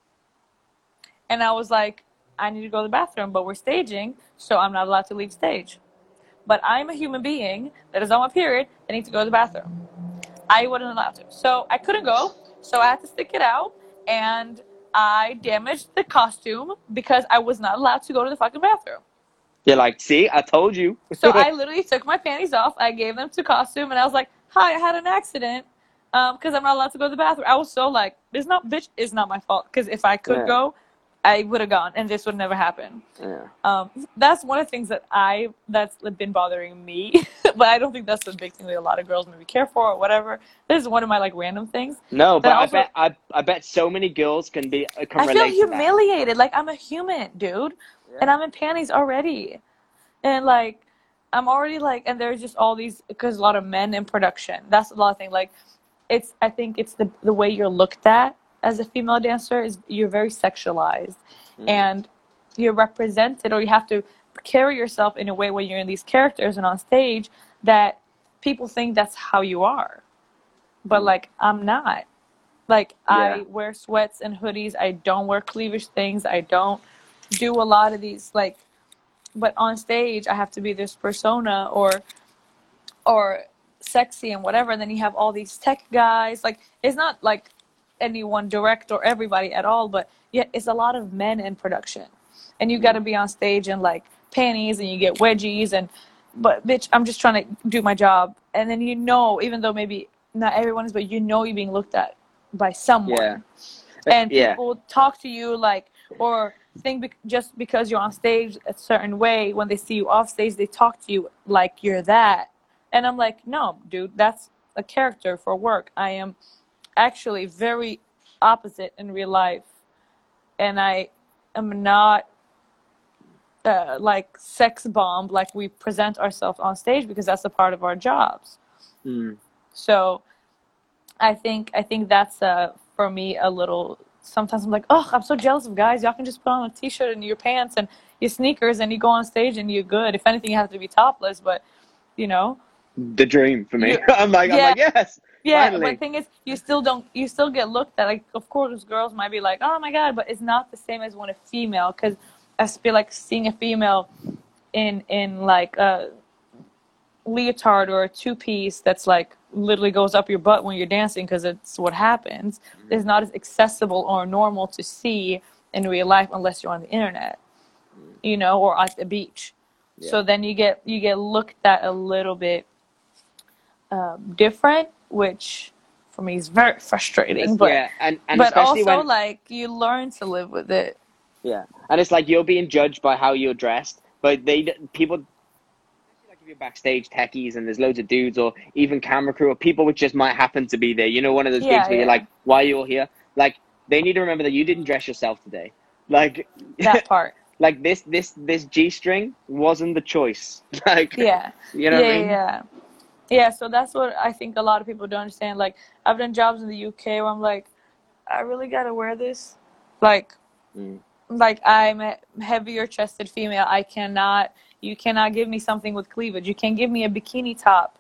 And I was like, I need to go to the bathroom, but we're staging, so I'm not allowed to leave stage. But I'm a human being that is on my period that need to go to the bathroom. I wasn't allowed to. So I couldn't go, so I had to stick it out, and I damaged the costume because I was not allowed to go to the fucking bathroom. You're like, see, I told you. So I literally took my panties off, I gave them to costume, and I was like, hi, I had an accident because I'm not allowed to go to the bathroom. I was so like, it's not, bitch, it's not my fault. Because if I could Yeah. go, I would have gone, and this would never happen. yeah. Um, that's one of the things that I that's been bothering me, but I don't think that's the big thing that a lot of girls maybe care for or whatever. This is one of my like random things. No, But I also- bet I, I bet so many girls can be uh, can I feel humiliated. Like I'm a human, dude, and I'm in panties already, and like I'm already like, and there's just all these because a lot of men in production. That's a lot of things. Like it's I think it's the the way you're looked at as a female dancer is you're very sexualized, Mm. and you're represented or you have to carry yourself in a way when you're in these characters and on stage that people think that's how you are, but Mm. like I'm not. Like I wear sweats and hoodies. I don't wear cleavage things. I don't do a lot of these like but on stage I have to be this persona or or sexy and whatever and then you have all these tech guys like it's not like anyone direct or everybody at all but yeah it's a lot of men in production and you got to be on stage in like panties and you get wedgies and but bitch I'm just trying to do my job and then you know even though maybe not everyone is but you know you're being looked at by someone Yeah. and yeah. people talk to you like or think bec- just because you're on stage a certain way when they see you off stage they talk to you like you're that. And i'm like no dude that's a character for work. I am actually very opposite in real life. And i am not uh, like sex bomb like we present ourselves on stage because that's a part of our jobs. Mm. so I think I think that's uh for me a little sometimes I'm like, oh, I'm so jealous of guys. Y'all can just put on a t-shirt and your pants and your sneakers and you go on stage and you're good. If anything, you have to be topless, but you know, The dream for me. I'm like, I'm yeah. like, yes. yeah. Finally. But the thing is, you still don't, you still get looked at. Like, of course, girls might be like, oh my god, but it's not the same as when a female, because I feel like seeing a female in in like a leotard or a two piece that's like literally goes up your butt when you're dancing because it's what happens. Is not as accessible or normal to see in real life unless you're on the internet you know or at the beach. So then you get you get looked at a little bit um, different which for me is very frustrating but yeah, and, and but also when like you learn to live with it. Yeah, and it's like you're being judged by how you're dressed, but they people especially like if you're backstage techies and there's loads of dudes or even camera crew or people which just might happen to be there. You know, one of those Yeah, gigs where you're like, "Why are you all here?" Like they need to remember that you didn't dress yourself today. Like that part like this this this G string wasn't the choice. Like yeah you know yeah, what I mean? yeah. Yeah, so that's what I think a lot of people don't understand. Like, I've done jobs in the UK where I'm like, I really gotta wear this. Like, Mm. like I'm a heavier chested female. I cannot. You cannot give me something with cleavage. You can't give me a bikini top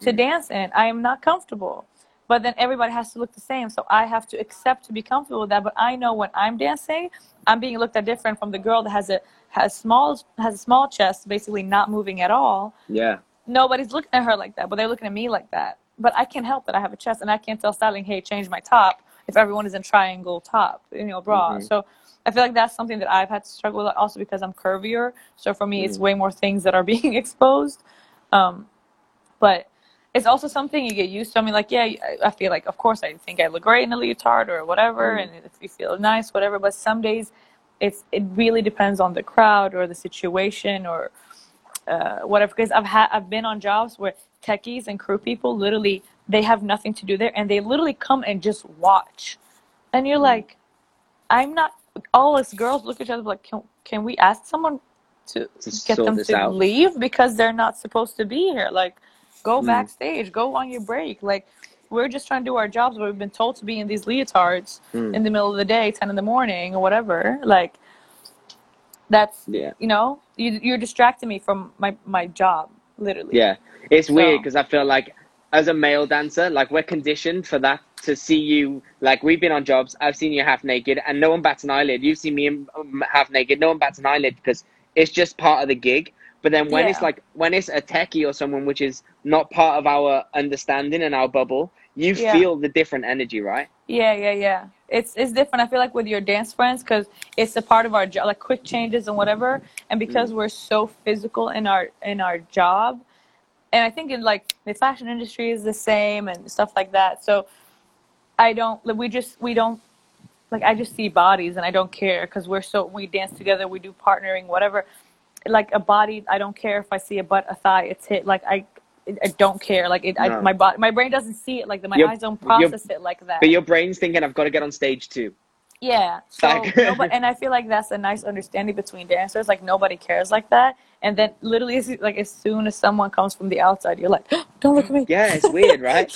to Mm. dance in. I am not comfortable. But then everybody has to look the same, so I have to accept to be comfortable with that. But I know when I'm dancing, I'm being looked at different from the girl that has a has small has a small chest, basically not moving at all Yeah. nobody's looking at her like that, but they're looking at me like that. But I can't help it. I have a chest, and I can't tell styling, "Hey, change my top." If everyone is in triangle top, you know, bra. Mhm. So I feel like that's something that I've had to struggle with also because I'm curvier. So for me, it's Mm. way more things that are being exposed. Um, but it's also something you get used to. I mean, like, yeah, I- feel like, of course, I think I look great in a leotard or whatever, Mm. and if you feel nice, whatever. But some days, it's it really depends on the crowd or the situation or uh, whatever. Because I've had I've been on jobs where techies and crew people literally they have nothing to do there, and they literally come and just watch, and you're like, I'm not. All us girls look at each other like, can can we ask someone to To get them to out. leave because they're not supposed to be here? Like, go Mm. backstage, go on your break. Like, we're just trying to do our jobs, but we've been told to be in these leotards Mm. in the middle of the day, ten in the morning or whatever. Like, that's Yeah. you know, you you're distracting me from my my job, literally. Yeah, it's weird because I feel like as a male dancer, like we're conditioned for that to see you. Like we've been on jobs, I've seen you half naked, and no one bats an eyelid. You've seen me um, half naked, no one bats an eyelid because it's just part of the gig. But then when it's like when it's a techie or someone which is not part of our understanding and our bubble, you Yeah. feel the different energy, right? Yeah, yeah, yeah. It's it's different. I feel like with your dance friends because it's a part of our job, like quick changes and whatever. And because we're so physical in our in our job, and I think in like the fashion industry is the same and stuff like that. So I don't. like, We just we don't like. I just see bodies and I don't care because we're so we dance together. We do partnering, whatever. Like a body, I don't care if I see a butt, a thigh, a tit. Like I. I don't care. Like it, I, my body, my brain doesn't see it like that. My Your- eyes don't your- process it like that. But your brain's thinking, I've got to get on stage too. Yeah. So nobody, and I feel like that's a nice understanding between dancers. Like nobody cares like that. And then literally, like as soon as someone comes from the outside, you're like, "Don't look at me." Yeah, it's weird, right?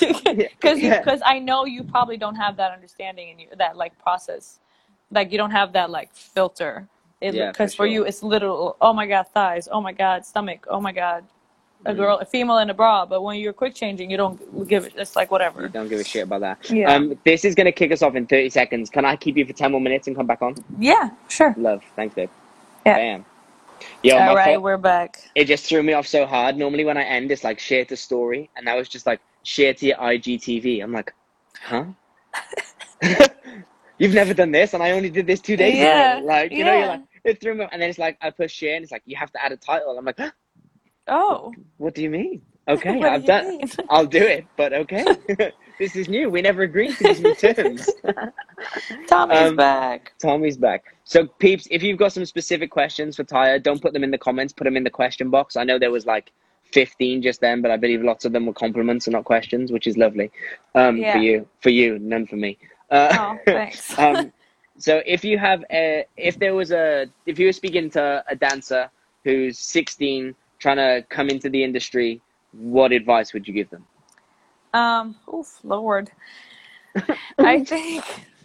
Because Yeah. because I know you probably don't have that understanding and you that like process, like you don't have that like filter. It Yeah, for because for, you it's literal. Oh my god, thighs. Oh my god, stomach. Oh my god, a Mm-hmm. girl, a female in a bra. But when you're quick changing, you don't give it. It's like You whatever. don't give a shit about that. Yeah. Um, this is going to kick us off in 30 seconds. Can I keep you for 10 more minutes and come back on? Yeah, sure. Love. Thanks, babe. Yeah. Bam. Yo, All my right, we're back. it just threw me off so hard. Normally, when I end, it's like share to story, and now was just like share to your IGTV. I'm like, huh? You've never done this, and I only did this two days Yeah, ago. Like, you know, you're yeah. like, it threw me, and then it's like I push share, and it's like you have to add a title. I'm like, Oh. what do you mean? Okay, I've done. mean? I'll do it, but okay. this is new. We never agreed to these new terms. Tommy's Um, back. Tommy's back. So, peeps, if you've got some specific questions for Taya, don't put them in the comments. Put them in the question box. I know there was like 15 just then, but I believe lots of them were compliments and not questions, which is lovely. Um, Yeah. For you, for you, none for me. Uh, Oh, thanks. um, so, if you have a, if there was a, if you were speaking to a dancer who's 16 trying to come into the industry, what advice would you give them? Um, oof, Lord. I think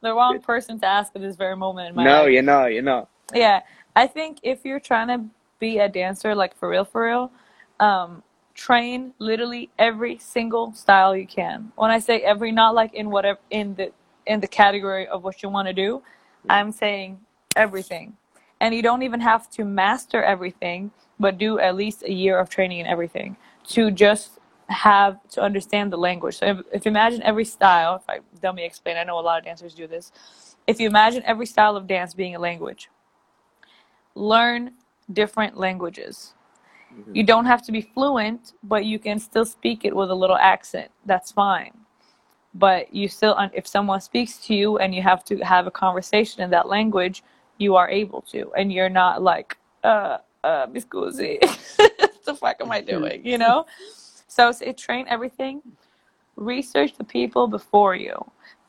the wrong person to ask at this very moment in my no, life. you're not. You're not. Yeah, I think if you're trying to be a dancer, like for real, for real, um, train literally every single style you can. When I say every, not like in whatever in the in the category of what you want to do. I'm saying everything, and you don't even have to master everything, but do at least a year of training in everything to just have to understand the language. So if, if you imagine every style, if I dummy explain, I know a lot of dancers do this. If you imagine every style of dance being a language, learn different languages. Mm-hmm. You don't have to be fluent, but you can still speak it with a little accent. That's fine. But you still, if someone speaks to you and you have to have a conversation in that language, you are able to, and you're not like, uh, uh, mi scusi, what the fuck am I doing? You know. So say train everything. Research the people before you.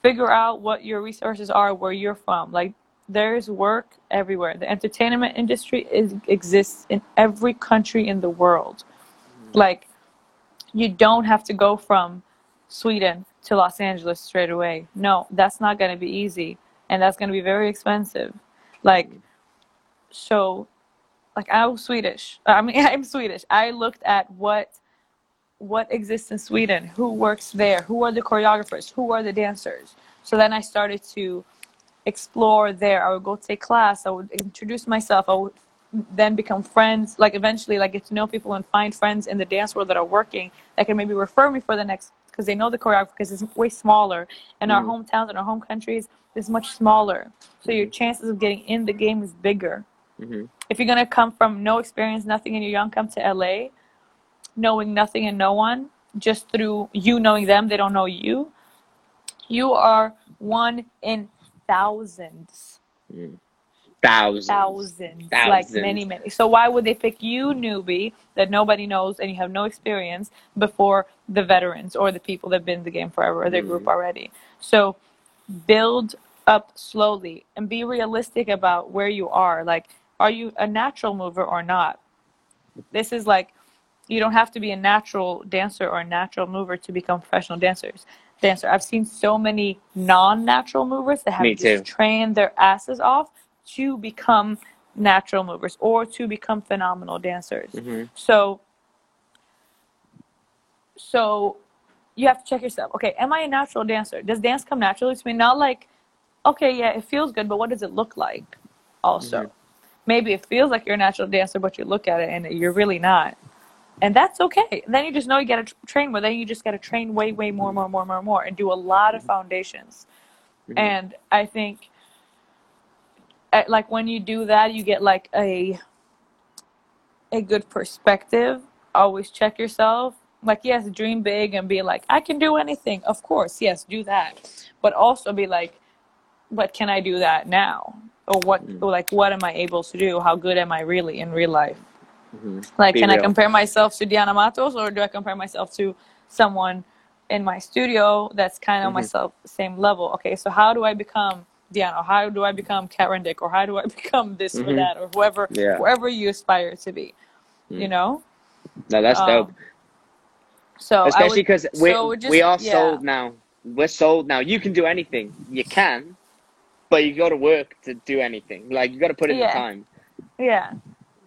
Figure out what your resources are, where you're from. Like there's work everywhere. The entertainment industry is exists in every country in the world. Like you don't have to go from Sweden to Los Angeles straight away. No, that's not going to be easy and that's going to be very expensive. Like so like I was Swedish. I mean I'm Swedish. I looked at what what exists in Sweden, who works there, who are the choreographers, who are the dancers. So then I started to explore there. I would go take class. I would introduce myself. I would then become friends. Like eventually, like get to know people and find friends in the dance world that are working that can maybe refer me for the next because they know the choreography because it's way smaller. And our Mhm. hometowns and our home countries is much smaller, so your chances of getting in the game is bigger. hmm If you're gonna come from no experience, nothing, and you're young, come to LA, knowing nothing and no one, just through you knowing them, they don't know you. You are one in thousands Thousands. thousands, like many, many. So why would they pick you, newbie, that nobody knows and you have no experience, before the veterans or the people that've been in the game forever or their group Mhm. already? So build up slowly and be realistic about where you are. Like, are you a natural mover or not? This is like, you don't have to be a natural dancer or a natural mover to become professional dancers. Dancer. I've seen so many non-natural movers that have Me just too. trained their asses off to become natural movers or to become phenomenal dancers. hmm So, so you have to check yourself. Okay, am I a natural dancer? Does dance come naturally to me? Not like, okay, yeah, it feels good, but what does it look like? Also, Mhm. maybe it feels like you're a natural dancer, but you look at it and you're really not, and that's okay. Then you just know you got to train more. Then you just got to train way, way more, more, more, more, more, and do a lot of foundations. Mhm. And I think, like when you do that, you get like a a good perspective. Always check yourself. Like, yes, dream big and be like, I can do anything. Of course, yes, do that. But also be like, but can I do that now? Or what, or like, what am I able to do? How good am I really in real life? hmm Like, Be can I compare myself to Diana Matos or do I compare myself to someone in my studio that's kind of Mhm. myself same level? Okay, so how do I become Diana? How do I become Karen Dick? Or how do I become this or Mhm. that or whoever, Yeah. wherever you aspire to be? You Mm. know. No, that's Um, dope. So Especially because we so just- we are yeah. sold now. We're sold now. You can do anything. You can, but you got to work to do anything. Like you got to put in Yeah. the time. Yeah,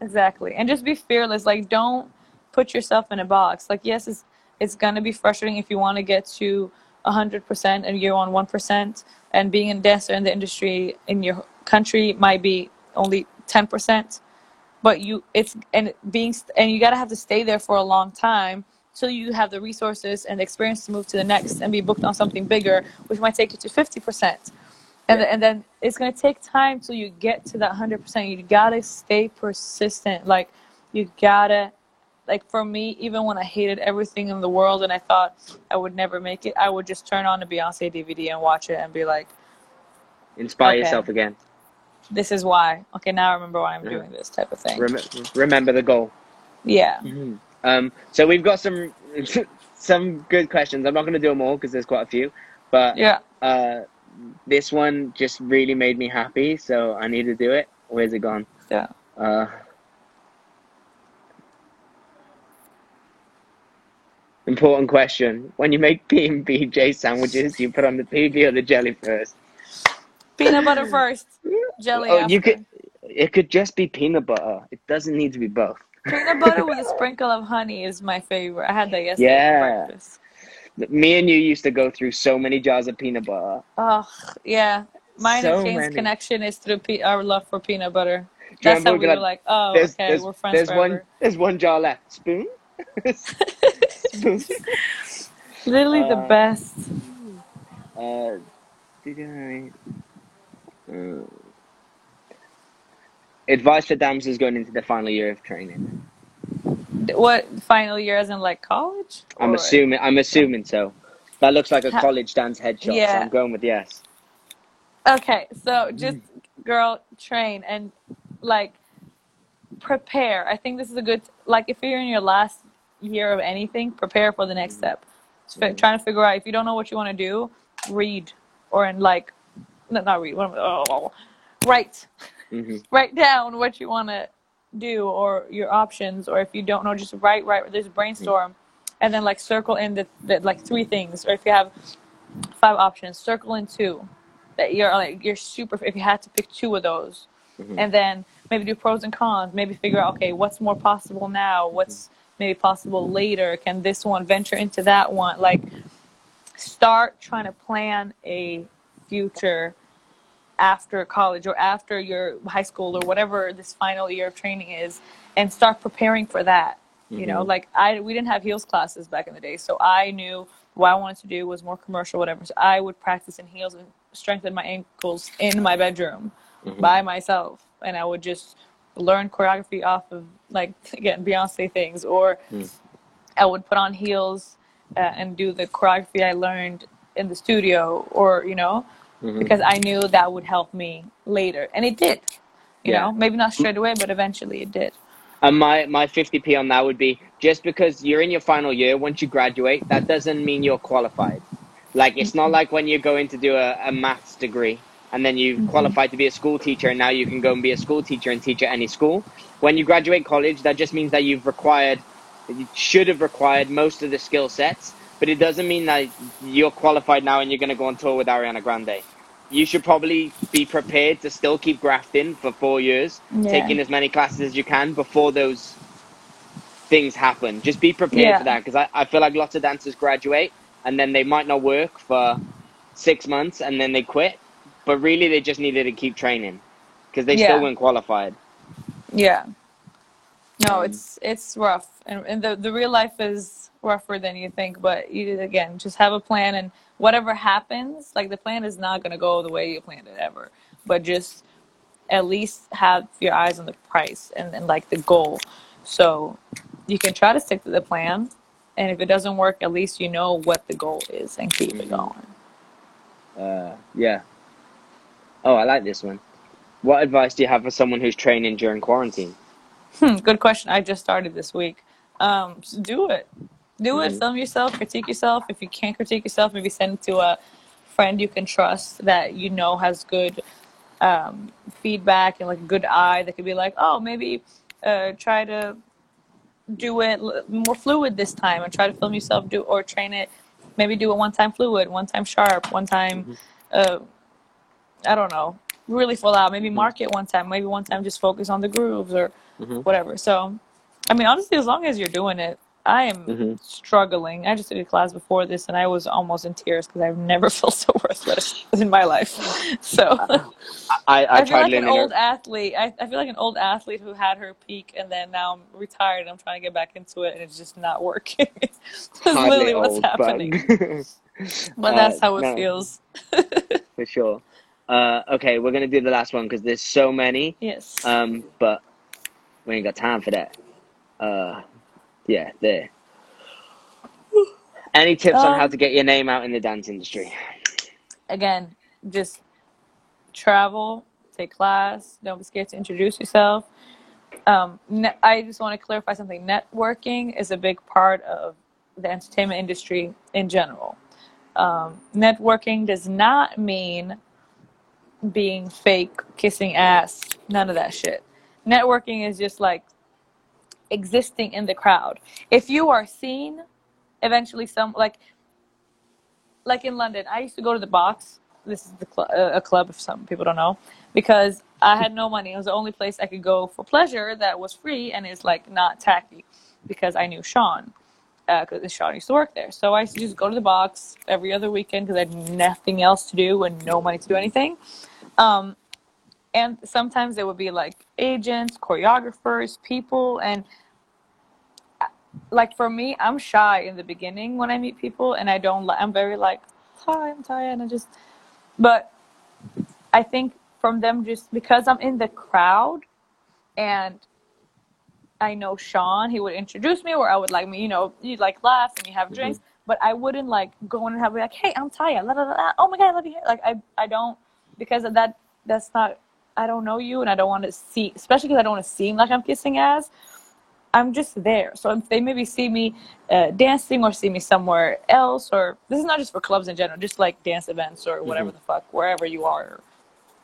exactly. And just be fearless. Like, don't put yourself in a box. Like, yes, it's it's gonna be frustrating if you want to get to hundred percent and you're on one percent. And being a dancer in the industry in your country might be only ten percent. But you, it's and being and you gotta have to stay there for a long time till you have the resources and the experience to move to the next and be booked on something bigger, which might take you to fifty percent and, Yeah. and then it's going to take time till you get to that 100% you gotta stay persistent like you gotta like for me even when i hated everything in the world and i thought i would never make it i would just turn on a beyonce dvd and watch it and be like Inspire Okay. yourself again. this is why okay now i remember why i'm Yeah. doing this type of thing Rem- remember the goal. yeah mm-hmm. Um, so we've got some some good questions. I'm not going to do them all because there's quite a few, but yeah uh, this one just really made me happy, so I need to do it. Where's it gone? yeah Uh, important question: When you make P and B J sandwiches, you put on the PB or the jelly first? peanut butter first jelly Oh, after. you could. It could just be peanut butter. It doesn't need to be both. Peanut butter with a sprinkle of honey is my favorite i had that yesterday Yeah. breakfast Me and you used to go through so many jars of peanut butter. oh yeah mine So and many. connection is through pe- our love for peanut butter That's how we were like, oh, there's, okay, there's, we're friends there's one forever. there's one jar left. Spoon. Spoon. Literally the Uh, best. Uh, did I? Uh, advice for dancers going into the final year of training. What final year as in like college? I'm Or- assuming. I'm assuming so. That looks like a college dance headshot. So Yeah. I'm going with yes. Okay, so just girl train and like prepare. I think this is a good like if you're in your last year of anything, prepare for the next step. Just fi- mm-hmm. trying to figure out if you don't know what you want to do, read or in like no, not read. What am I, oh, write. Hmm write down what you want to do or your options or if you don't know just write write there's brainstorm and then like circle in the, the like three things or if you have five options circle in two that you're like you're super if you had to pick two of those Mhm. and then maybe do pros and cons maybe figure out okay what's more possible now what's maybe possible later can this one venture into that one like start trying to plan a future after college or after your high school or whatever this final year of training is and start preparing for that you know Mhm. like i we didn't have heels classes back in the day so i knew what I wanted to do was more commercial, whatever. So I would practice in heels and strengthen my ankles in my bedroom Mhm. by myself, and I would just learn choreography off of like again Beyonce things, or Mm. I would put on heels uh, and do the choreography I learned in the studio, or you know, Mhm. because I knew that would help me later, and it did. You Yeah. know, maybe not straight away, but eventually it did. And my, my 50p on that would be just because you're in your final year, once you graduate, that doesn't mean you're qualified. Like, it's not like when you're going to do a, a maths degree and then you qualify to be a school teacher and now you can go and be a school teacher and teach at any school. When you graduate college, that just means that you've required, you should have required most of the skill sets, but it doesn't mean that you're qualified now and you're going to go on tour with Ariana Grande. You should probably be prepared to still keep grafting for four years, Yeah. taking as many classes as you can before those things happen. Just be prepared Yeah. for that because I, I feel like lots of dancers graduate and then they might not work for six months and then they quit, but really they just needed to keep training because they Yeah. still weren't qualified. Yeah. No, Um, it's it's rough, and, and the the real life is rougher than you think. But you again just have a plan, and whatever happens, like the plan is not gonna go the way you planned it ever. But just at least have your eyes on the price and, and like the goal, so you can try to stick to the plan. And if it doesn't work, at least you know what the goal is and keep it Mhm. going. Uh, yeah. Oh, I like this one. What advice do you have for someone who's training during quarantine? Hmm, good question. I just started this week. Um, so do it. Do it. Film yourself. Critique yourself. If you can't critique yourself, maybe send it to a friend you can trust that you know has good um, feedback and like a good eye that could be like, oh, maybe uh, try to do it more fluid this time and try to film yourself do or train it. Maybe do it one time fluid, one time sharp, one time. Uh, I don't know. Really full out. Maybe mark it one time. Maybe one time just focus on the grooves or Mhm. whatever. So, I mean, honestly, as long as you're doing it, I am Mhm. struggling. I just did a class before this, and I was almost in tears because I've never felt so worthless in my life. So I, I, I, feel tried like an old athlete. I, I feel like an old athlete who had her peak, and then now I'm retired. and I'm trying to get back into it, and it's just not working. That's literally what's old, happening. But, But uh, that's how it no, feels. For sure. Uh, okay, we're gonna do the last one because there's so many. Yes. Um, but we ain't got time for that. Uh, yeah, there. Any tips on how Um, to get your name out in the dance industry? again, just travel, take class, don't be scared to introduce yourself. Um, ne- I just want to clarify something. Networking is a big part of the entertainment industry in general. Um, networking does not mean being fake, kissing ass, none of that shit. Networking is just like existing in the crowd. If you are seen, eventually some like like in London, I used to go to the box. This is the cl- uh, a club, if some people don't know, because I had no money. It was the only place I could go for pleasure that was free and is like not tacky, because I knew Sean, because Sean used to work there. So I used to just go to the box every other weekend because I had nothing else to do and no money to do anything. Um, and sometimes there would be like agents, choreographers, people, and like for me, I'm shy in the beginning when I meet people, and I don't. I'm very like, hi, I'm Taya, and I just. But I think from them just because I'm in the crowd, and I know Sean, he would introduce me, or I would like me, you know, you like laugh and you have mm-hmm. drinks, but I wouldn't like go in and have like, hey, I'm Taya, la, la, la, oh my god, I love you. Like I, I don't because of that. That's not. I don't know you, and I don't want to see, especially because I don't want to seem like I'm kissing ass. I'm just there. So if they maybe see me uh, dancing or see me somewhere else, or this is not just for clubs in general, just like dance events or whatever the fuck, wherever you are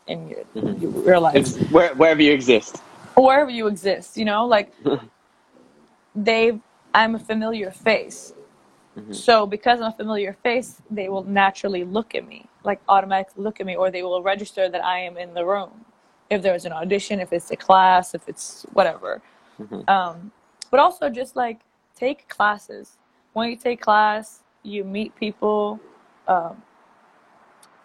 in your, Mhm. your real life, where, wherever you exist. wherever you exist, you know, like they, I'm a familiar face. Mhm. So because I'm a familiar face, they will naturally look at me, like automatically look at me, or they will register that I am in the room. If there's an audition, if it's a class, if it's whatever. Mhm. Um, but also just like take classes. When you take class, you meet people, um,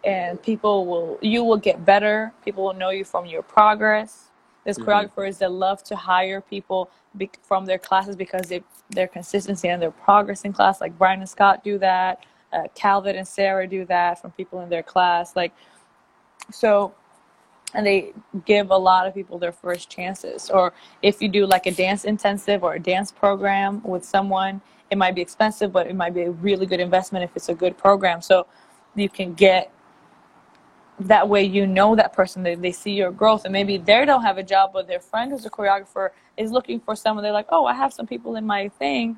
and people will you will get better. People will know you from your progress. There's Mhm. choreographers that love to hire people be- from their classes because they their consistency and their progress in class. Like Brian and Scott do that. uh, Calvin and Sarah do that from people in their class. Like, so, and they give a lot of people their first chances. Or if you do like a dance intensive or a dance program with someone, it might be expensive, but it might be a really good investment if it's a good program. So you can get that way you know that person they, they see your growth and maybe they don't have a job but their friend who's a choreographer is looking for someone they're like oh i have some people in my thing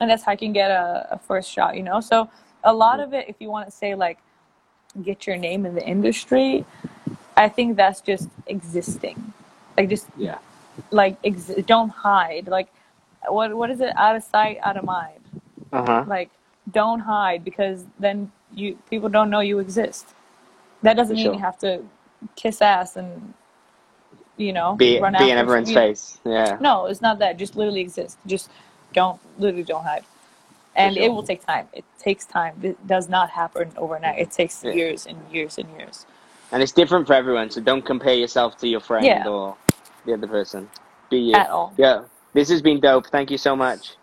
and that's how i can get a, a first shot you know so a lot mm-hmm. of it if you want to say like get your name in the industry i think that's just existing like just Yeah. like ex- don't hide like what what is it out of sight out of mind Uh huh. like don't hide because then you people don't know you exist that doesn't For mean sure. you have to kiss ass and you know Be run be in everyone's face. Yeah. no it's not that just literally exist just don't literally don't hide and sure. it will take time it takes time it does not happen overnight it takes Yeah. years and years and years And it's different for everyone, so don't compare yourself to your friend Yeah. or the other person. Be you. at all Yeah. This has been dope. Thank you so much.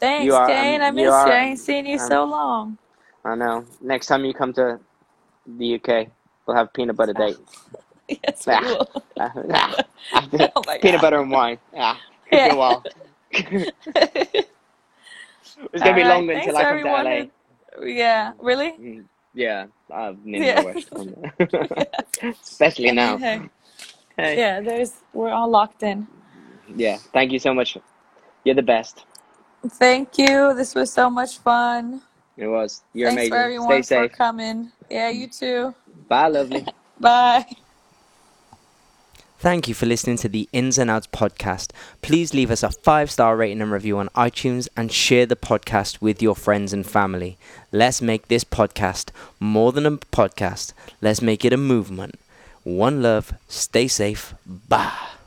thanks You are- Kane um, I you miss are- you I ain't seen you um, so long I know. Next time you come to the UK, we'll have peanut butter date. yes we Ah. will Ah, ah, Oh peanut butter and wine. Ah, it's been a Yeah. while. it's gonna be All right, longer thanks until I come everyone. to LA. yeah really Mm, Yeah, I need Yeah. no rush from there. Especially now. Hey. Hey. yeah there's we're all locked in Yeah. Thank you so much. You're the best. Thank you. This was so much fun. It was. You're Thanks amazing. for everyone Stay for coming. Yeah, you too. Bye, lovely. Bye. Thank you for listening to the Ins and Outs podcast. Please leave us a five star rating and review on iTunes and share the podcast with your friends and family. Let's make this podcast more than a podcast. Let's make it a movement. One love, stay safe, bye.